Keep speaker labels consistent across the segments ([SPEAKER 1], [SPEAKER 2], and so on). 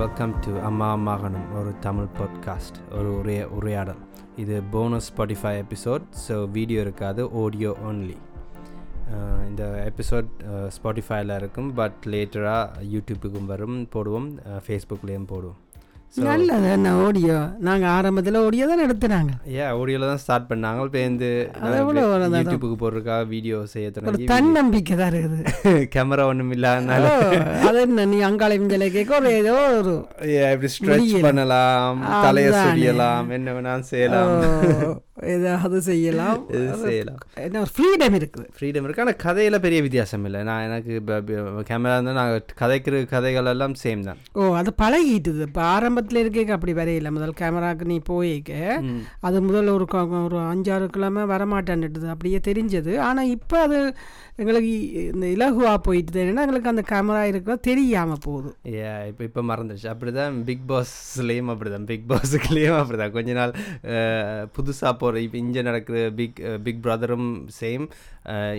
[SPEAKER 1] Welcome to அம்மா மகனும் ஒரு தமிழ் பாட்காஸ்ட் ஒரு உரைய உரையாடல் இது bonus Spotify episode so video இருக்காது ஆடியோ ஓன்லி இந்த எபிசோட் ஸ்பாட்டிஃபைல இருக்கும் பட் லேட்டராக யூடியூப்புக்கும் வரும் போடுவோம் ஃபேஸ்புக்லேயும் போடுவோம்.
[SPEAKER 2] நல்லது என்ன ஓடியோ? நாங்க ஆரம்பத்துல ஓடியோ தான் எடுத்துனாங்க
[SPEAKER 1] ஏ ஆடியோவில் தான் ஸ்டார்ட் பண்ணாங்க. இப்போ இந்த. யூடியூப்புக்கு போடுறதுக்காக வீடியோ செய்ய
[SPEAKER 2] ஒரு
[SPEAKER 1] தொடங்கி
[SPEAKER 2] தன்னம்பிக்கை தான் இருக்குது.
[SPEAKER 1] கேமரா ஒன்றும் இல்லாதனால.
[SPEAKER 2] அது என்ன நீ அங்காள இஞ்சல கேட்க ஒரு ஏதோ ஒரு
[SPEAKER 1] Yeah, இப்படி ஸ்ட்ரெச். பண்ணலாம் தலையை
[SPEAKER 2] அதானே.
[SPEAKER 1] சொரியலாம் என்ன வேணாலும் செய்யலாம்.
[SPEAKER 2] ஏதாவது செய்யலாம்.
[SPEAKER 1] செய்யலாம்.
[SPEAKER 2] ஒரு ஃப்ரீடம் இருக்குது.
[SPEAKER 1] ஃப்ரீடம் இருக்கு. ஆனால் கதையில் பெரிய வித்தியாசம் இல்லை. நான் எனக்கு கேமரா இருந்தால் நான் கதைக்கிற கதைகள் எல்லாம் சேம் தான்.
[SPEAKER 2] ஓ அது பழகிட்டுது. இப்போ ஆரம்பத்தில் இருக்க அப்படி வரையில முதல் கேமராக்கு நீ போயிக்க. அது முதல்ல ஒரு ஒரு அஞ்சாறு கிழமை வரமாட்டேன்னுட்டுது. அப்படியே தெரிஞ்சது. ஆனால் இப்போ அது எங்களுக்கு இந்த இலகுவா போயிட்டு ஏன்னா எங்களுக்கு அந்த கேமரா இருக்கிறது தெரியாமல் போகுது.
[SPEAKER 1] ஏ இப்போ இப்போ மறந்துடுச்சு அப்படி தான் பிக் பாஸ்லேயும் அப்படி தான் பிக் பாஸுக்குலேயும் அப்படி தான் கொஞ்ச நாள் புதுசாக போகிற இப்போ இங்கே நடக்கிற பிக் பிக் பிரதரும் சேம்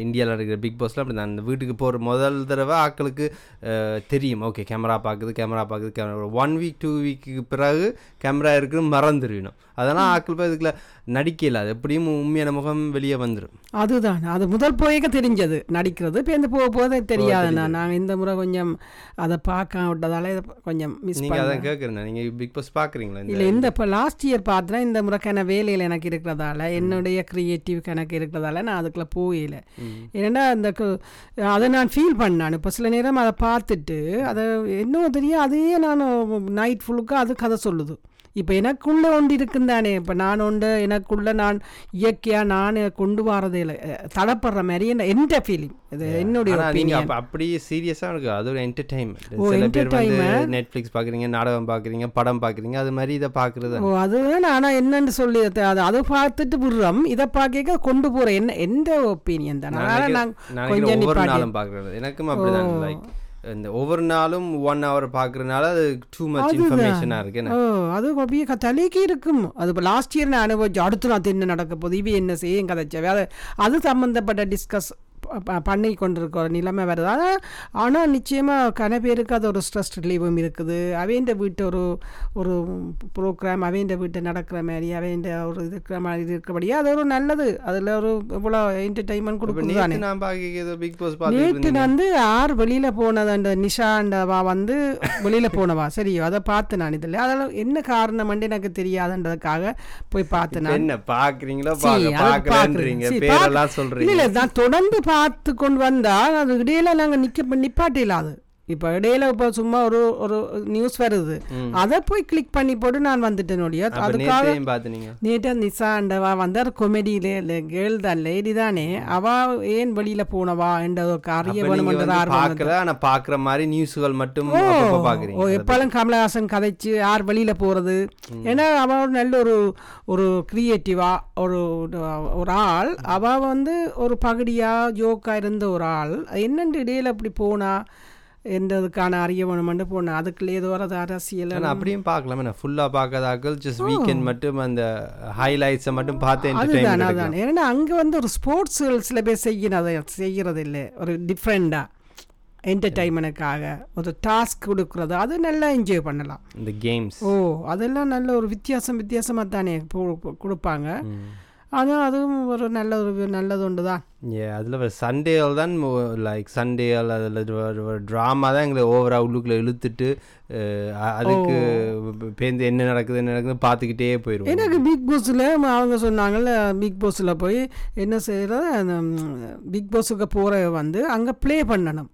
[SPEAKER 1] இந்தியாவில் நடக்கிற பிக் பாஸில் அப்படி தான் அந்த வீட்டுக்கு போகிற முதல் தடவை ஆட்களுக்கு அஹ், தெரியும். ஓகே கேமரா பார்க்குது கேமரா பார்க்குது camera one week two week பிறகு கேமரா இருக்குன்னு மறந்துடணும் அதெல்லாம் ஆட்கள் போய் இதுக்குள்ள நடிக்கல. அது எப்படியும் உண்மையான முகம் வெளியே வந்துடும்
[SPEAKER 2] அதுதான். அது முதல் போயக்க தெரிஞ்சது. நடிக்கிறது இப்போ இந்த போக போக தெரியாது. நான் இந்த முறை கொஞ்சம் அதை பார்க்க விட்டதால கொஞ்சம் மிஸ்
[SPEAKER 1] நீங்கள் அதான் கேட்குறேன் நீங்கள் பிக் பாஸ் பார்க்குறீங்களா
[SPEAKER 2] இல்லை இந்த இப்போ லாஸ்ட் இயர் பார்த்தனா இந்த முறைக்கான வேலையில் எனக்கு இருக்கிறதால என்னுடைய க்ரியேட்டிவ் கணக்கு இருக்கிறதால நான் அதுக்குள்ள போயில ஏன்னா அந்த அதை நான் ஃபீல் பண்ணான். இப்போ சில நேரம் அதை பார்த்துட்டு அதை இன்னும் தெரியும் அதையே நான் நைட் ஃபுல்லுக்கு அது கதை சொல்லுது. இப்போ எனக்குள்ளே ஒன்று இருக்குந்தானே. இப்போ நான் உண்டு எனக்குள்ள நான் இயற்கையாக நான் கொண்டு வரதே இல்லை தடப்படுற மாதிரி என்ன எந்த ஃபீலிங் இது என்னுடைய
[SPEAKER 1] ஆனா நீங்க
[SPEAKER 2] ஒப்பீனியன்
[SPEAKER 1] அப்ப அப்படி சீரியஸா இருக்கு. அது ஒரு என்டர்டைன்மெண்ட் சில பேர் வந்து. நெட்ஃபிளிக்ஸ் பாக்குறீங்க நாடகம் பாக்குறீங்க படம் பாக்குறீங்க அது மாதிரி இதை பாக்குறது
[SPEAKER 2] ஓ அதுதான் ஆனால் என்னன்னு சொல்லி அது அது- அதை பார்த்துட்டு விடுறோம். இதை பார்க்க கொண்டு போகிற என்ன எந்த ஒப்பீனியன் தான்? அதனால் நான் கொஞ்சம்
[SPEAKER 1] பாக்குறது. எனக்கும் அப்படிதான். லைக் இந்த ஒவ்வொரு நாளும் ஒன் ஹவர் பாக்குறதுனால அது டூ மச் இன்ஃபர்மேஷனா இருக்கு
[SPEAKER 2] ஓ அது அப்படியே தலைக்கு இருக்கும் அது இப்போ லாஸ்ட் இயர் நான் அனுபவிச்சு அடுத்து நான் என்ன நடக்க போகுது? இவ என்ன செய்யும் கதைச்சவே அது அது சம்மந்தப்பட்ட டிஸ்கஸ் பண்ணி கொண்டிருக்கிற நிலைமை வருது. ஆனால் நிச்சயமாக கன பேருக்கு அது ஒரு ஸ்ட்ரெஸ் ரிலீவும் இருக்குது. அவைண்ட வீட்டு ஒரு ஒரு ப்ரோக்ராம் அவைண்ட வீட்டு நடக்கிற மாதிரி அவைண்ட ஒரு இருக்கிற மாதிரி இருக்கிறபடியே அது ஒரு நல்லது. அதில் ஒரு இவ்வளோ என்டர்டைன்மெண்ட்
[SPEAKER 1] பாத்துட்டு
[SPEAKER 2] நேற்று வந்து யார் வெளியில் போனது அந்த நிஷாண்டவா வந்து வெளியில் போனவா? சரியோ அதை பார்த்து நான் இதில். அதெல்லாம் என்ன காரணம் எனக்கு தெரியாதுன்றதுக்காக போய் பார்த்து நான்
[SPEAKER 1] என்ன
[SPEAKER 2] பார்க்கிறேன். சீ,
[SPEAKER 1] பேரெல்லாம்
[SPEAKER 2] இல்ல
[SPEAKER 1] சொல்றீங்க.
[SPEAKER 2] இல்ல நான் தொடர்ந்து பார்த்து கொண்டு வந்தால் அது இடையில நாங்கள் நிற்க நிப்பாட்டில அது. இப்போ இடையில இப்போ சும்மா ஒரு ஒரு நியூஸ் வருது. அதை போய் கிளிக் பண்ணி போட்டு நான் வந்துட்டேன் ஒழிய. அதுக்காக நேற்று நிசா அண்டவா வந்து கொமெடியில கேர்ள் தான் லேடி தானே. அவ ஏன் வெளியில போனவா என்ற அறிய
[SPEAKER 1] ஆனா பாக்குற மாதிரி நியூஸ்கள் மட்டும்
[SPEAKER 2] எப்போதும் கமலஹாசன் கதைச்சு யார் வெளியில போறது? ஏன்னா அவ ஒரு நல்ல ஒரு ஒரு கிரியேட்டிவா ஒரு ஒரு ஆள். அவ வந்து ஒரு பகுடியா ஜோக்கா இருந்த ஒரு ஆள். என்னென்று இடையில அப்படி போனா? என்றதுக்கான அறிய வேணுமென்று போனா அதுக்குள்ள ஏதோ ஒரு அரசியல்
[SPEAKER 1] அப்படியும் பார்க்கலாம். என்ன ஃபுல்லா பார்க்காதாக்கள் ஜஸ்ட் வீக்கெண்ட் மட்டும் அந்த ஹைலைட்ஸை மட்டும் பார்த்து
[SPEAKER 2] அதுதான் அதான் ஏன்னா அங்க வந்து ஒரு ஸ்போர்ட்ஸ் சில பேர் செய்யறது செய்யறது இல்லை ஒரு டிஃப்ரெண்டா என்டர்டைன்மெண்ட்டுக்காக ஒரு டாஸ்க் கொடுக்குறது. அது நல்லா என்ஜாய் பண்ணலாம்.
[SPEAKER 1] இந்த கேம்ஸ்
[SPEAKER 2] ஓ அதெல்லாம் நல்ல ஒரு வித்தியாசம் வித்தியாசமாக தானே கொடுப்பாங்க. ஆனால் அதுவும் ஒரு நல்ல ஒரு நல்லது ஒன்று தான்
[SPEAKER 1] ஏ அதில் சண்டேல் தான் லைக் சண்டேல் அதில் ட்ராமா தான் எங்களை ஓவராக உள்ளுக்குள்ள இழுத்துட்டு அதுக்கு பேருந்து என்ன நடக்குது என்ன நடக்குது பார்த்துக்கிட்டே போயிடுவோம்
[SPEAKER 2] எனக்கு பிக் பாஸில் அவங்க சொன்னாங்கல்ல பிக் பாஸில் போய் என்ன செய்யறது அந்த பிக் பாஸுக்கு போகிற வந்து அங்கே ப்ளே பண்ணணும்.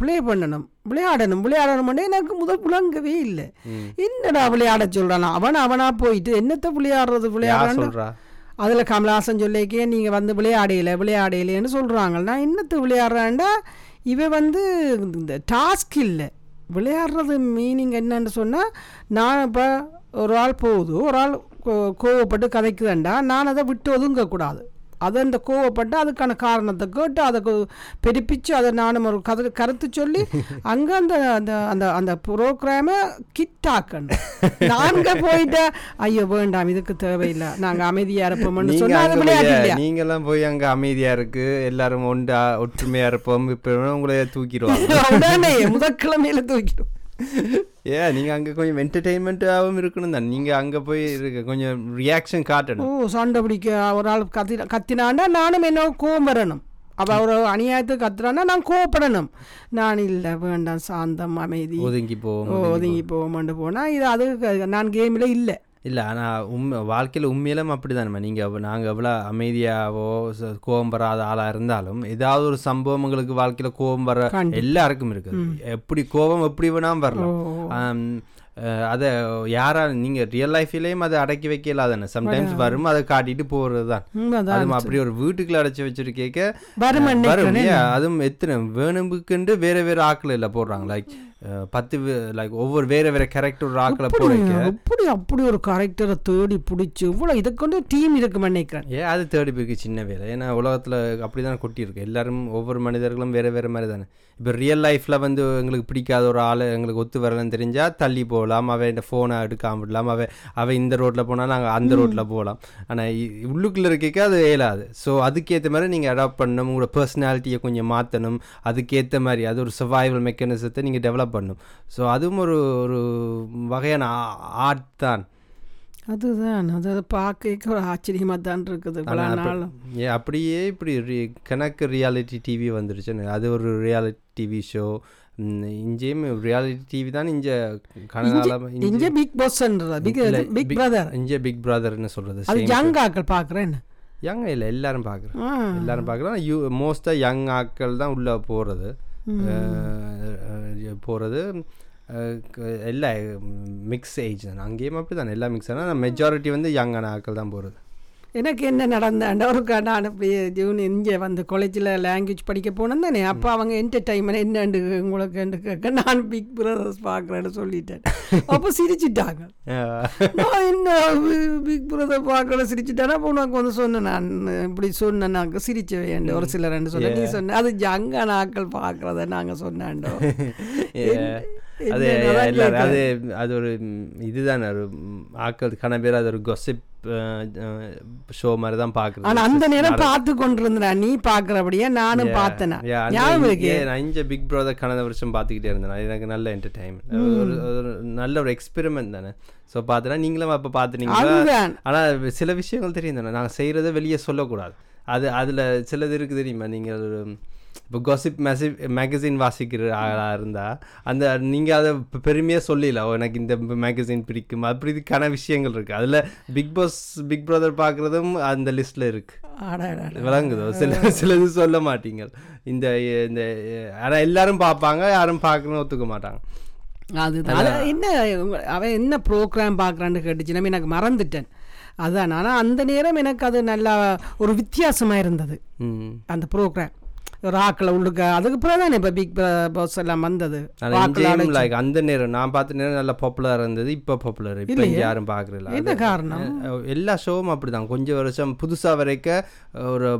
[SPEAKER 2] ப்ளே பண்ணணும். விளையாடணும். விளையாடணும் எனக்கு முதல் விளங்கவே இல்லை. என்னடா விளையாட சொல்கிறான் அவன் அவனா போயிட்டு என்னத்தை விளையாடுறது
[SPEAKER 1] சொல்றா?
[SPEAKER 2] அதில் கமலாசன் சொல்லிக்கே நீங்கள் வந்து விளையாடையில விளையாடையிலேன்னு சொல்கிறாங்க நான் என்னத்து விளையாடுறேன்டா? இவ வந்து இந்த டாஸ்க் இல்லை. விளையாடுறது மீனிங் என்னன்னு சொன்னால் நான் இப்போ ஒரு ஆள் போகுது ஒரு ஆள் கோ- கோவப்பட்டு கதைக்குதுண்டா நான் அதை விட்டு ஒதுங்கக்கூடாது அதை அந்த கோவப்பட்டு அதுக்கான காரணத்தை கேட்டு அதை பெருப்பிச்சு அதை நானும் ஒரு கதை கருத்து சொல்லி அங்கே அந்த அந்த அந்த அந்த ப்ரோக்ராமை கிட்டாக்கணும் நாங்க போயிட்டு ஐயோ வேண்டாம் இதுக்கு தேவையில்லை. நாங்க அமைதியா இருப்போம்னு
[SPEAKER 1] நீங்க
[SPEAKER 2] சொன்னா அது
[SPEAKER 1] அங்க
[SPEAKER 2] விளையாட்டு
[SPEAKER 1] போய் அங்க அமைதியா இருக்கு. எல்லாரும் ஒண்டா ஒற்றுமையா இருப்போம். இப்ப உங்களை தூக்கிடுவாங்க.
[SPEAKER 2] உடனே முதற்கிழமையில
[SPEAKER 1] ஏன் நீங்கள் அங்கே கொஞ்சம் என்டர்டெயின்மெண்ட்டாகவும் இருக்கணும் தான். நீங்கள் அங்கே போய் இருக்க கொஞ்சம் ரியாக்ஷன்
[SPEAKER 2] ஓ
[SPEAKER 1] காட்டணும்
[SPEAKER 2] சண்டை பிடிக்க ஒரு ஆள் கத்தி கத்தினாண்டா நானும் என்ன கோவம் வரணும் அவள் ஒரு அநியாயத்துக்கு கத்துறான்னா நான் கோவப்படணும். நான் இல்லை வேண்டாம் சாந்தம் அமைதி.
[SPEAKER 1] ஒதுங்கி போவோம்
[SPEAKER 2] ஓ ஒதுங்கி போவோம்னு போனால் இது அது நான் கேமில் இல்லை.
[SPEAKER 1] இல்லை ஆனால் உண்மை வாழ்க்கையில் உண்மையிலும் அப்படி தானே நீங்கள் நாங்கள் எவ்வளோ அமைதியாவோ ச- கோபம் வராத ஆளாக இருந்தாலும் ஏதாவது ஒரு சம்பவம் உங்களுக்கு வாழ்க்கையில் கோபம் வர. எல்லாருக்கும் இருக்குது. எப்படி கோபம் எப்படி வேணாலும் வரலாம். அதை யாரா நீங்கள் ரியல் லைஃப்லேயும் அதை அடக்கி வைக்கல தானே சம்டைம்ஸ் வரும் அதை காட்டிட்டு போகிறது தான் அதுவும் அப்படி ஒரு வீட்டுக்குள்ள அடைச்சி வச்சிருக்கேக்க வரும் அதுவும் எத்தனை வேணும்புக்குண்டு வேற வேற ஆக்கள் இல்லை போடுறாங்க. லைக் பத்து லைக் ஒவ்வொரு வேற வேற கேரக்டர் ஆக்களை போட வைக்க
[SPEAKER 2] அப்படி அப்படி ஒரு கரெக்டரை தேடி பிடிச்சி இவ்வளோ இதை கொண்டு டீம் இருக்கு நினைக்கிறேன்.
[SPEAKER 1] ஏன் அது தேடி போய்க்கு சின்ன வேலை. ஏன்னா உலகத்தில் அப்படி தான் கொட்டி இருக்கு எல்லாரும் ஒவ்வொரு மனிதர்களும் வேறு வேறு மாதிரி தானே இப்போ ரியல் லைஃப்பில் வந்து எங்களுக்கு பிடிக்காத ஒரு ஆள் எங்களுக்கு ஒத்து வரலன்னு தெரிஞ்சால் தள்ளி போகலாம். அவன் இந்த ஃபோனை எடுக்காம விடலாம். அவன் அவன் இந்த ரோட்டில் போனால் நாங்கள் அந்த ரோட்டில் போகலாம். ஆனால் உள்ளுக்குள்ளே இருக்க அது இயலாது. ஸோ அதுக்கேற்ற மாதிரி நீங்கள் அடாப்ட் பண்ணணும். உங்களோட பர்சனாலிட்டியை கொஞ்சம் மாற்றணும் அதுக்கேற்ற மாதிரி அது ஒரு சர்வைவல் மெக்கானிசத்தை நீங்கள் டெவலப் பண்ணணும் ஸோ அதுவும் ஒரு ஒரு வகையான ஆர்ட் தான்.
[SPEAKER 2] அதுதான். அது பார்க்க ஒரு ஆச்சரியமாக தான் இருக்குது
[SPEAKER 1] ஏ அப்படியே இப்படி கணக்கு ரியாலிட்டி டிவி வந்துருச்சுன்னு அது ஒரு ரியாலிட்டி டிவி ஷோ இங்கேயும் ரியாலிட்டி டிவி தான் இங்கே கனகாலம்
[SPEAKER 2] இங்கே பிக் பாஸ்ன்றது பிக் பிக்
[SPEAKER 1] Big-
[SPEAKER 2] பிரதர்
[SPEAKER 1] இங்கே பிக் பிரதர்னு சொல்கிறது
[SPEAKER 2] அது யங் ஆக்கள் பார்க்குறேன்
[SPEAKER 1] யங் இல்லை எல்லாரும் பார்க்குறேன் எல்லாரும் பார்க்குறோம். யூ மோஸ்ட்டாக யங் ஆட்கள் தான் உள்ளே போகிறது போகிறது எல்லா மிக்ஸ் ஏஜ் தான். அங்கேயும் அப்படி தான் எல்லாம் மிக்ஸ் ஆனால் மெஜாரிட்டி வந்து யங்கான ஆக்கள் தான் போகிறது
[SPEAKER 2] எனக்கு என்ன நடந்தாண்ட ஒரு க- நான் இப்படி ஜூன் இங்கே வந்து காலேஜில் லாங்குவேஜ் படிக்க போனேன் தானே? அப்போ அவங்க என்டர்டைன்மெண்ட் என்னண்டு உங்களுக்கு கேட்க நான் பிக் பிரதர்ஸ் பார்க்குறேன்னு சொல்லிட்டேன். அப்போ சிரிச்சிட்டாங்க. நான் என்ன பிக் பிரதர் பார்க்கற சிரிச்சிட்டானா? அப்போ உனக்கு வந்து சொன்னேன் நான் இப்படி சொன்னேனாக்க சிரிச்ச வேண்டு ஒரு சிலர் ரெண்டு சொன்ன நீ சொன்ன அது ஜங்க நாட்கள் பார்க்குறத நாங்கள் சொன்னாண்டோ
[SPEAKER 1] அது எல்லாரும் அது அது ஒரு இதுதானே ஒரு ம், ஆட்கள் கன பேர் அது ஒரு கொசிப் ஷோ மாதிரி தான் பார்க்குறது.
[SPEAKER 2] ஆனா அந்த நேரம் பார்த்து கொண்டிருந்தேன் நீ பார்க்குறபடியே நானும் பார்த்தேனா? இருக்கு.
[SPEAKER 1] நான் இங்கே பிக் பிரதர் கடந்த வருஷம் பார்த்துக்கிட்டே இருந்தேன்? எனக்கு நல்ல என்டர்டைன்மெண்ட் ஒரு நல்ல ஒரு எக்ஸ்பெரிமெண்ட் தானே. ஸோ பார்த்தனா நீங்களும் அப்போ பார்த்துனீங்களா?
[SPEAKER 2] அதுதான்
[SPEAKER 1] ஆனால் சில விஷயங்கள் தெரியும் தானே. நாங்கள் செய்கிறத வெளியே சொல்லக்கூடாது. அது அதில் சிலது இருக்குது தெரியுமா? நீங்கள் இப்போ காசிப் மேசிவ் மேகசின் வாசிக்கிற ஆளாக இருந்தால் அந்த நீங்கள் அதை பெருமையாக சொல்லல "ஓ, எனக்கு இந்த மேகசின் பிடிக்கும். அப்படிக்கான விஷயங்கள் இருக்குது அதில் பிக் பாஸ் பிக் பிரதர் பார்க்குறதும் அந்த லிஸ்ட்டில் இருக்குது. விளங்குதோ? சில சிலது சொல்ல மாட்டீங்க இந்த இந்த ஆனால் எல்லாரும் பார்ப்பாங்க யாரும் பார்க்கணும்னு ஒத்துக்க மாட்டாங்க.
[SPEAKER 2] அதுதான். அது என்ன அவன் என்ன ப்ரோக்ராம் பார்க்குறான்னு கேட்டுச்சுன்னா எனக்கு மறந்துட்டேன். அதான். ஆனால் அந்த நேரம் எனக்கு அது நல்லா ஒரு வித்தியாசமாக இருந்தது. அந்த ப்ரோக்ராம் ஒரு ஆக்களை உள்ளுக்க. அதுக்கு பிறகு தானே இப்போ பிக் பாஸ் எல்லாம் வந்தது.
[SPEAKER 1] லைக் அந்த நேரம் நான் பார்த்த நேரம் நல்லா பாப்புலர் இருந்தது. இப்போ பாப்புலர் இப்போ யாரும் பார்க்குறதில்ல.
[SPEAKER 2] என்ன காரணம்?
[SPEAKER 1] எல்லா ஷோவும் அப்படிதான். கொஞ்சம் வருஷம் புதுசாக வரைக்கும் ஒரு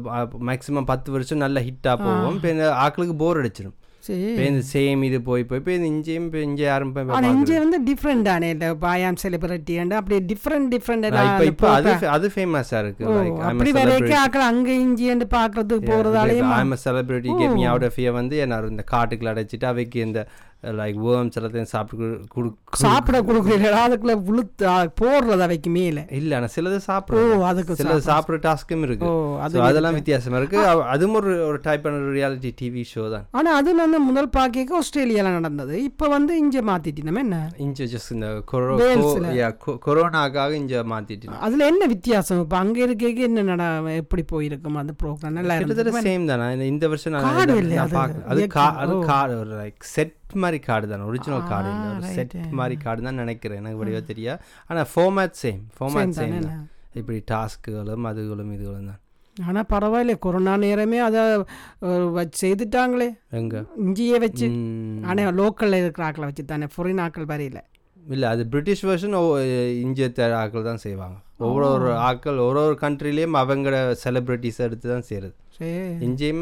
[SPEAKER 1] மேக்ஸிமம் பத்து வருஷம் நல்ல ஹிட்டாக போவோம் ஆக்களுக்கு போர் அடிச்சிடும் இந்த சேம் இது போய் போய் இப்போ இந்த இங்கேயும் இப்போ இங்கே யாரும் இப்போ
[SPEAKER 2] ஆனால் இங்கே வந்து டிஃப்ரெண்ட் தானே இல்லை பாயாம் செலிபிரிட்டி அப்படியே டிஃப்ரெண்ட் டிஃப்ரெண்ட்
[SPEAKER 1] இப்போ இப்போ அது அது ஃபேமஸாக இருக்கு
[SPEAKER 2] அப்படி வரைக்கும் ஆக்கள் அங்கே இஞ்சின்னு பார்க்கறதுக்கு போகிறதாலையும்
[SPEAKER 1] I'm celebrity get me out of வந்து என்ன இந்த காட்டுக்குள்ள அடைச்சிட்டு அவைக்கு இந்த லைக் வேர்ம்ஸ் எல்லாத்தையும் சாப்பிட்டு கொடு
[SPEAKER 2] சாப்பிட கொடுக்குறீங்களா? அதுக்குள்ள உளுத்து போடுறது அவைக்கு மேலே.
[SPEAKER 1] இல்லை ஆனால் சிலது
[SPEAKER 2] ஓ
[SPEAKER 1] சாப்பிட்றோம்
[SPEAKER 2] அதுக்கு
[SPEAKER 1] சிலது சாப்பிட்ற டாஸ்க்கும் இருக்கு. அதெல்லாம் வித்தியாசமா இருக்கு. அதுவும் ஒரு ஒரு டைப்பான ரியாலிட்டி டிவி ஷோ தான்.
[SPEAKER 2] ஆனா அது நான் முதல் பார்க்க ஆஸ்திரேலியால நடந்தது. இப்போ வந்து இங்கே மாத்திட்டினோம் என்ன?
[SPEAKER 1] இங்க ஜஸ்ட் இந்த கொரோ
[SPEAKER 2] Walesல.
[SPEAKER 1] yeah, கொ- கொரோனாக்காக இங்க மாத்திட்டு
[SPEAKER 2] அதுல என்ன வித்தியாசம்? இப்போ அங்க இருக்க என்ன நட எப்படி போயிருக்கும் அந்த ப்ரோக்ராம் நல்லா இருந்தது
[SPEAKER 1] சேம் தானே? இந்த- வருஷம் நான்
[SPEAKER 2] அது?
[SPEAKER 1] பார்க்கல. அது
[SPEAKER 2] இயற்கை.
[SPEAKER 1] கா அது
[SPEAKER 2] ஓ.
[SPEAKER 1] காடு ஒரு லைக் செட் மாதிரி காடு தானே? ஒரிஜினல் காடு இல்லை. ஒரு. செட் மாதிரி காடு தான் நினைக்கிறேன். எனக்கு வடிவா தெரியா. ஆனா ஃபார்மேட் சேம் ஃபார்மேட் சேம்
[SPEAKER 2] தானே
[SPEAKER 1] இப்படி டாஸ்க்குகளும் அதுகளும் இதுகளும் தான்.
[SPEAKER 2] ஆனா பரவாயில்ல. கொரோனா நேரமே அதை செய்துட்டாங்களே.
[SPEAKER 1] எங்க?
[SPEAKER 2] இங்கேயே வச்சு.
[SPEAKER 1] ம்,
[SPEAKER 2] ஆனா லோக்கல்ல இருக்கிற ஆக்களை வச்சு தானே ஃபொரின் ஆக்கள் வரையில
[SPEAKER 1] இல்ல அது பிரிட்டிஷ் வெர்ஷன் இந்திய ஆக்கள் தான் செய்வாங்க. ஒவ்வொரு ஒரு ஆட்கள் ஒரு ஒரு கண்ட்ரிலையும் அவங்களோட செலிப்ரிட்டிஸ் எடுத்து தான் சேருது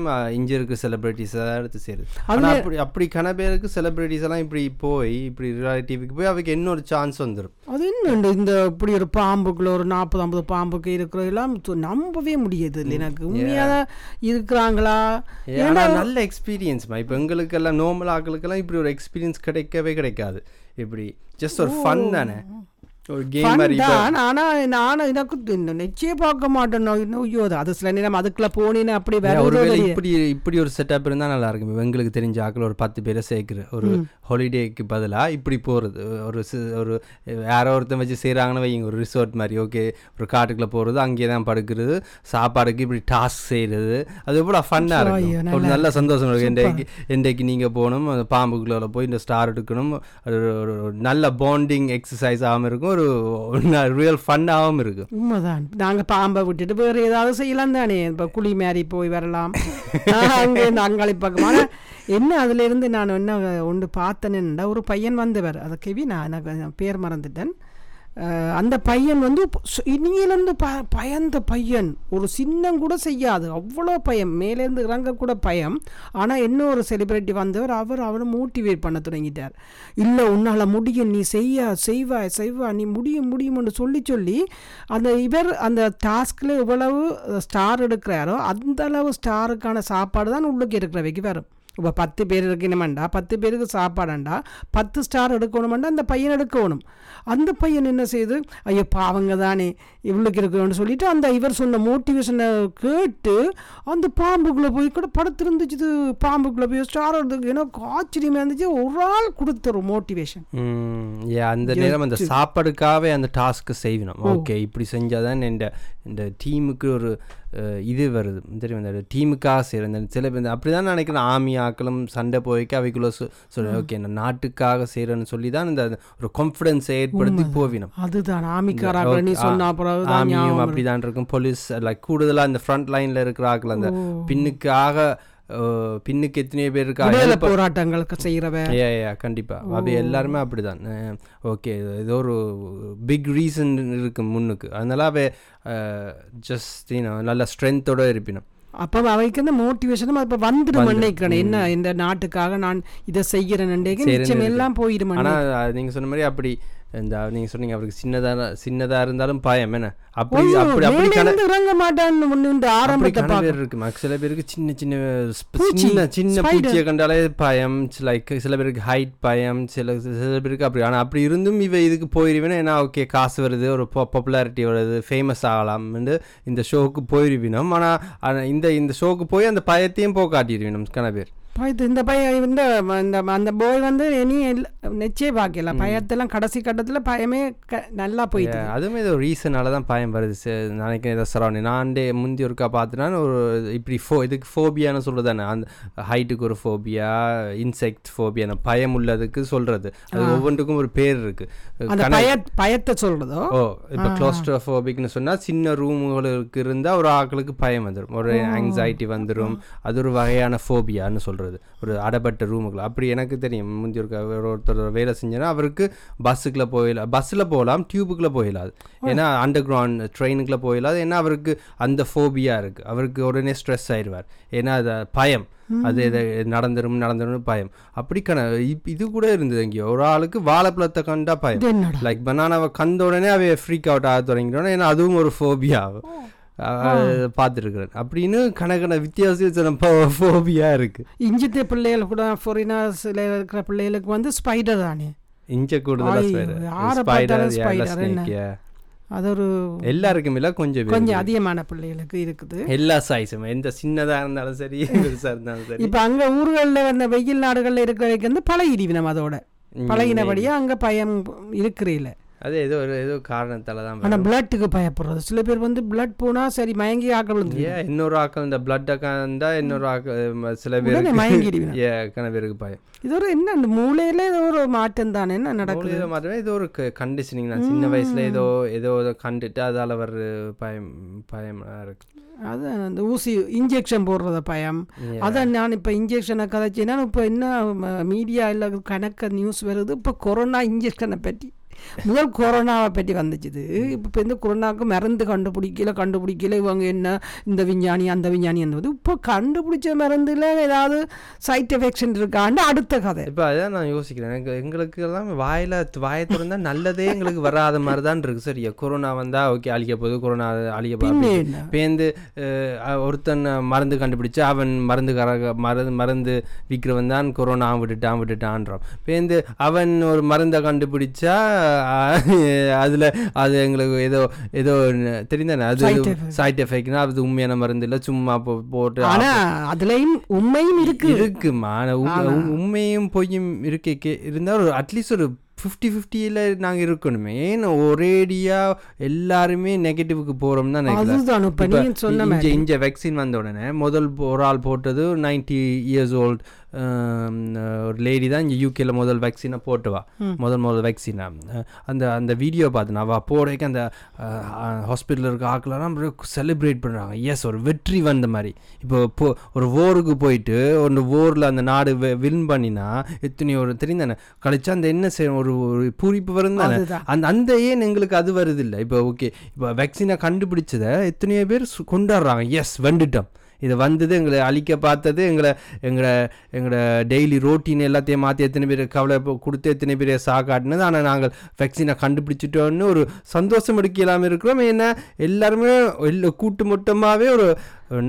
[SPEAKER 1] அஹ், இங்க இருக்க செலிப்ரிட்டிஸ் தான் எடுத்து சேருது ஆனா அப்படி அப்படி கன பேருக்கு செலிப்ரிட்டிஸ் எல்லாம் இப்படி போய் இப்படி ரிலேட்டிவ்க்கு போய் அவருக்கு இன்னொரு சான்ஸ் வந்துடும்
[SPEAKER 2] அது என்ன இந்த இப்படி ஒரு பாம்புக்குள்ள ஒரு நாற்பது ஐம்பது பாம்புக்கு இருக்கிற எல்லாம் து- நம்பவே முடியாது இல்லை எனக்கு உண்மையாக இருக்கிறாங்களா?
[SPEAKER 1] ஏன்னா நல்ல எக்ஸ்பீரியன்ஸ்மா இப்போ எங்களுக்கெல்லாம் நார்மல் ஆட்களுக்கெல்லாம் இப்படி ஒரு எக்ஸ்பீரியன்ஸ் கிடைக்கவே கிடைக்காது. இப்படி ஜஸ்ட் ஒரு ஃபன் தானே. ஒரு கேம்
[SPEAKER 2] தான் ஆனா நான் எனக்கு நிச்சயம் பார்க்க மாட்டேன் ஐயோ அது சில நேரம் அதுக்குள்ள போனேன்னு அப்படி
[SPEAKER 1] ஒருவேளை
[SPEAKER 2] தெரியாது.
[SPEAKER 1] இப்படி இப்படி ஒரு செட்டப் இருந்தால் நல்லா இருக்கும் எங்களுக்கு தெரிஞ்ச ஆட்கள் ஒரு பத்து பேரை சேர்க்குற ஒரு ஹாலிடேக்கு பதிலாக இப்படி போகிறது ஒரு ஒரு யாரோ ஒருத்தன் வச்சு செய்கிறாங்கன்னு வைங்க ஒரு ரிசார்ட் மாதிரி. ஓகே ஒரு காட்டுக்குள்ளே போகிறது அங்கேயே தான் படுக்கிறது சாப்பாடுக்கு இப்படி டாஸ்க் செய்கிறது அது எவ்வளோ ஃபன்னாக இருக்கும். ஒரு நல்ல சந்தோஷம் இருக்கும். இன்றைக்கு இன்றைக்கு நீங்கள் போகணும் அந்த பாம்புக்குள்ளே போய் இந்த ஸ்டார் எடுக்கணும். ஒரு நல்ல பாண்டிங் எக்ஸசைஸ் ஆகாமல் இருக்கும். ஒரு ரியல் ஃபன்னாகவும் இருக்கும்.
[SPEAKER 2] உண்மைதான். நாங்க பாம்பை விட்டுட்டு வேற ஏதாவது செய்யலாம் தானே. இப்ப குழி மாரி போய் வரலாம். அங்கே அங்காளி பக்கம் ஆனா என்ன அதுல இருந்து நான் என்ன ஒன்று பார்த்தேன்னா ஒரு பையன் வந்தவர். அதை கெவி நான் எனக்கு பேர் மறந்துட்டேன். அந்த பையன் வந்து இனியிலேருந்து ப பயந்த பையன். ஒரு சின்னம் கூட செய்யாது. அவ்வளோ பயம். மேலேருந்து இறங்க கூட பயம். ஆனால் என்ன ஒரு செலிபிரிட்டி வந்தவர் அவர் அவரை மோட்டிவேட் பண்ண தொடங்கிட்டார். இல்லை உன்னால் முடியும். நீ செய்ய செய்வாய் செய்வா. நீ முடியும் முடியும்னு சொல்லி சொல்லி அந்த இவர் அந்த டாஸ்கில் எவ்வளவு ஸ்டார் எடுக்கிறாரோ அந்த அளவு ஸ்டாருக்கான சாப்பாடு தான் உள்ளுக்கு இருக்கிறவைக்கு வரும். இப்போ பத்து பேர் இருக்கணுமெண்டா பத்து பேருக்கு சாப்பாடுண்டா பத்து ஸ்டார் எடுக்கணுமெண்டா அந்த பையன் எடுக்கணும். அந்த பையன் என்ன செய்யுது ஐயோ பாவங்க தானே இவ்வளோக்கு இருக்கணும்னு சொல்லிட்டு அந்த இவர் சொன்ன மோட்டிவேஷனை கேட்டு அந்த பாம்புக்குள்ளே போய் கூட படுத்திருந்துச்சு பாம்புக்குள்ளே போய் ஸ்டார் எடுத்துக்கு எனக்கு ஆச்சரியமாக இருந்துச்சு ஒரு ஆள் கொடுத்த ஒரு மோட்டிவேஷன்
[SPEAKER 1] அந்த நேரம் அந்த சாப்பாடுக்காகவே அந்த டாஸ்க்கு செய்யணும். ஓகே இப்படி செஞ்சாதான் இந்த இந்த டீமுக்கு ஒரு இது வருது. தெரியும்? இந்த டீமுக்காக செய்கிற இந்த சில பேர் அப்படி தான் நினைக்கிறேன். ஆமி ஆக்களும் சண்டை போய்க்க அவைக்குள்ள சொல்லி ஓகே இந்த நாட்டுக்காக செய்கிறேன்னு சொல்லி தான் இந்த ஒரு கான்ஃபிடென்ஸை ஏற்படுத்தி போவினோம்.
[SPEAKER 2] அதுதான். ஆமிக்காராக நீ சொன்ன தான்
[SPEAKER 1] ஆமியும் அப்படிதான் இருக்கும். போலீஸ் லைக் கூடுதலாக இந்த ஃப்ரண்ட் லைனில் இருக்கிற ஆக்கள் அந்த பின்னுக்காக பின்னுக்கு எத்தனையோ பேர் இருக்கா?
[SPEAKER 2] போராட்டங்களுக்கு செய்கிறவ
[SPEAKER 1] ஏ ஏ கண்டிப்பாக அது எல்லாருமே அப்படிதான். ஓகே. ஏதோ ஒரு பிக் ரீசன் இருக்கு முன்னுக்கு. அதனால அவ ஜஸ்ட் நல்ல ஸ்ட்ரென்த்தோட இருப்பினும்.
[SPEAKER 2] அப்போ அவைக்கு அந்த மோட்டிவேஷனும் இப்போ வந்துடும் நினைக்கிறேன் என்ன இந்த நாட்டுக்காக நான் இதை செய்கிறேன் நிச்சயம் எல்லாம் போயிடும்
[SPEAKER 1] ஆனால் நீங்கள் சொன்ன மாதிரி அப்படி இந்த நீங்கள் சொன்னீங்க அவருக்கு சின்னதாக சின்னதாக இருந்தாலும் பயம் என்ன? அப்படி அப்படி அப்படி கண
[SPEAKER 2] மேலேருந்து இறங்க மாட்டான்னு
[SPEAKER 1] அப்படி
[SPEAKER 2] ஆரம்பத்தை
[SPEAKER 1] பேர் இருக்கு. சில பேருக்கு சின்ன சின்ன சின்ன சின்ன. பூச்சியை கண்டாலே பயம் லைக் சில பேருக்கு ஹைட் பயம் சில சில பேருக்கு அப்படி. ஆனால் அப்படி இருந்தும் இவ இதுக்கு போயிருவேன் ஏன்னா ஓகே காசு வருது ஒரு பாப்புலாரிட்டி வருது ஃபேமஸ் ஆகலாம்னு இந்த ஷோவுக்கு போயிருவினோம். ஆனால் இந்த இந்த ஷோவுக்கு போய் அந்த பயத்தையும் போக்காட்டிடுவினோம் கன பேர்
[SPEAKER 2] பயத்து இந்த பையன் இந்த இந்த அந்த போய் வந்து இனி நிச்சயம் பார்க்கல பயத்தெல்லாம் கடைசி கட்டத்தில் பயமே க- நல்லா போயிட்டு.
[SPEAKER 1] அதுவும் ஏதோ ரீசனால தான் பயம் வருது. நினைக்கிறேன் ஏதோ சரௌண்டிங் நான் டே முந்தி ஒருக்கா பார்த்துனா ஒரு இப்படி ஃபோ இதுக்கு ஃபோபியான்னு சொல்கிறது தானே. அந்த ஹைட்டுக்கு ஒரு ஃபோபியா இன்செக்ட் ஃபோபியா பயம் உள்ளதுக்கு சொல்கிறது அது ஒவ்வொன்றுக்கும் ஒரு பேர் இருக்குது
[SPEAKER 2] அந்த பய பயத்தை சொல்றதோ?
[SPEAKER 1] ஓ இப்போ க்ளோஸ்ட்ரோஃபோபிக்னு சொன்னால் சின்ன ரூமுகளுக்கு இருந்தால் ஒரு ஆட்களுக்கு பயம் வந்துடும் ஒரு ஆங்ஸைட்டி வந்துடும் அது ஒரு வகையான ஃபோபியான்னு சொல்கிறது ஒரு அடப்பட்ட ரூமுக்குள்ள அப்படி எனக்கு தெரியும். முந்தி ஒரு ஒரு ஒருத்தர் வேலை செஞ்சேன்னா அவருக்கு பஸ்ஸுக்குள்ளே போயிடலாம் பஸ்ஸில் போகலாம் டியூபுக்குள்ளே போயிடலாது ஏன்னா அண்டர் கிரவுண்ட் ட்ரெயினுக்குள்ளே போயிடலாது ஏன்னா அவருக்கு அந்த ஃபோபியா இருக்குது அவருக்கு உடனே ஸ்ட்ரெஸ் ஆயிடுவார் ஏன்னா அது பயம். அது எதை நடந்துரும் நடந்துரும் பயம். அப்படி கண இது கூட இருந்தது எங்கேயோ. ஒரு ஆளுக்கு வாழைப்பழத்தை கண்டா பயம்.
[SPEAKER 2] இது
[SPEAKER 1] லைக் பனானாவை கண்ட உடனே அவைய ஃப்ரீக் அவுட் ஆக தொடங்கிட்டோன்னா ஏன்னா அதுவும் ஒரு ஃபோபியா பார்த்துருக்குறேன். அப்படின்னு கணக்கான வித்தியாசம் ஃபோபியா இருக்கு.
[SPEAKER 2] இஞ்சித்த பிள்ளைகள் கூட ஃபொரினாஸில் இருக்கிற பிள்ளைகளுக்கு வந்து ஸ்பைடர் தானே.
[SPEAKER 1] இஞ்ச கூடுதலாக
[SPEAKER 2] அது ஒரு
[SPEAKER 1] எல்லாருக்கும் இல்லை கொஞ்சம்
[SPEAKER 2] கொஞ்சம். அதிகமான பிள்ளைகளுக்கு இருக்குது.
[SPEAKER 1] எல்லா சைஸும் எந்த சின்னதா இருந்தாலும் சரி பெருசா இருந்தாலும் சரி.
[SPEAKER 2] இப்போ அங்கே ஊர்களில் வந்த வெயில் நாடுகளில் இருக்கிறவைக்கு வந்து பழகிடுவி நம்ம அதோட.
[SPEAKER 1] ம்,
[SPEAKER 2] பழகினபடியே அங்கே பயம் இருக்கிறீல
[SPEAKER 1] அது ஏதோ ஒரு ஏதோ காரணத்தால தான்
[SPEAKER 2] ஆனால் பிளட்டுக்கு பயப்படுறது. சில பேர் வந்து பிளட் போனால் சரி மயங்கி ஆக்கள்
[SPEAKER 1] ஏன் இன்னொரு ஆக்கள் இந்த பிளட் இருந்தா இன்னொரு ஆக்கள் சில பேருக்கு
[SPEAKER 2] மயங்கிடுவேன்
[SPEAKER 1] ஏ கன பேருக்கு பயம்?
[SPEAKER 2] இது ஒரு என்ன இந்த மூளையில ஏதோ ஒரு மாற்றம் தானே என்ன நடக்குது?
[SPEAKER 1] மாத்திரமே ஏதோ ஒரு கண்டிஷனிங் நான் சின்ன வயசுல ஏதோ ஏதோ இதை கண்டுட்டு அதால வர்ற பயம் பயம் இருக்கு.
[SPEAKER 2] அது அந்த ஊசி இன்ஜெக்ஷன் போடுறத பயம். அதான் நான் இப்போ இன்ஜெக்ஷனை கதைச்சேன்னா இப்போ என்ன மீடியா இல்லை கணக்க நியூஸ் வருது. இப்போ கொரோனா இன்ஜெக்ஷனை பற்றி முதல் கொரோனாவை பற்றி வந்துச்சுது. இப்போ இந்த கொரோனாவுக்கு மருந்து கண்டுபிடிக்கல கண்டுபிடிக்கல இவங்க என்ன இந்த விஞ்ஞானி அந்த விஞ்ஞானி அந்த இப்போ கண்டுபிடிச்ச மருந்துல ஏதாவது சைட் எஃபெக்ஷன் இருக்கான்னு அடுத்த கதை.
[SPEAKER 1] இப்போ அதான் நான் யோசிக்கிறேன். எனக்கு எங்களுக்கு எல்லாம் வாயில வாயை திறந்தா நல்லதே எங்களுக்கு வராத மாதிரி தான் இருக்கு. சரியா? கொரோனா வந்தா ஓகே அழிக்க போகுது. கொரோனா அழிக்க போகுது. பேந்து ஒருத்தன் மருந்து கண்டுபிடிச்சு அவன் மருந்து கர மருந்து மருந்து விற்கிறவன் தான் கொரோனா விட்டுட்டான் விட்டுட்டான்றான். பேந்து அவன் ஒரு மருந்தை கண்டுபிடிச்சா அதுல அது எங்களுக்கு ஏதோ ஏதோ தெரிந்தானே? அது. சைட் எஃபெக்ட்னா அது உண்மையான மருந்து இல்லை சும்மா போட்டு
[SPEAKER 2] ஆனா அதுலயும் உண்மையும் இருக்கு.
[SPEAKER 1] இருக்குமா உண்மையும் பொய்யும் இருக்கே இருந்தால் ஒரு அட்லீஸ்ட் ஒரு ஃபிஃப்டி ஃபிஃப்டியில் நாங்கள் இருக்கணுமே. ஏன்னா ஒரேடியா எல்லாருமே நெகட்டிவ்க்கு போகிறோம் தான் நினைக்கிறேன். இங்க வேக்சின் வந்த உடனே முதல் ஒரு ஆள் போட்டது நைன்டி இயர்ஸ் ஓல்ட் ஒரு லேடி தான் இங்கே யூகேல முதல் வேக்சினை போட்டுவா. முதல் முதல் வேக்சினை அந்த அந்த வீடியோ பார்த்தேன் அவள் போடைக்கு அந்த ஹாஸ்பிட்டலில் இருக்க ஆக்கெல்லாம் செலிப்ரேட் பண்ணுறாங்க எஸ் ஒரு வெற்றி வந்த மாதிரி. இப்போ போ ஒரு ஓருக்கு போயிட்டு ஒரு ஓரில் அந்த நாடு வின் பண்ணினா எத்தனையோ ஒரு தெரிந்தானே கழிச்சா அந்த என்ன செய்யும் ஒரு ஒரு பூரிப்பு வரும் தானே? அந்த அந்த ஏன் எங்களுக்கு அது வருது இல்லை இப்போ ஓகே இப்போ வேக்சினை கண்டுபிடிச்சதை எத்தனையோ பேர் கொண்டாடுறாங்க. எஸ் வந்துட்டோம் இது வந்தது எங்களை அழிக்க பார்த்தது எங்களை எங்களை எங்களோட டெய்லி ரோட்டீன் எல்லாத்தையும் மாற்றி எத்தனை பேர் கவலை கொடுத்து எத்தனை பேர் சாக்காட்டினது ஆனால் நாங்கள் வேக்சினை கண்டுபிடிச்சிட்டோன்னு ஒரு சந்தோஷம் எடுக்கலாமல் இருக்கிறோம். ஏன்னா எல்லாருமே கூட்டு மொட்டமாகவே ஒரு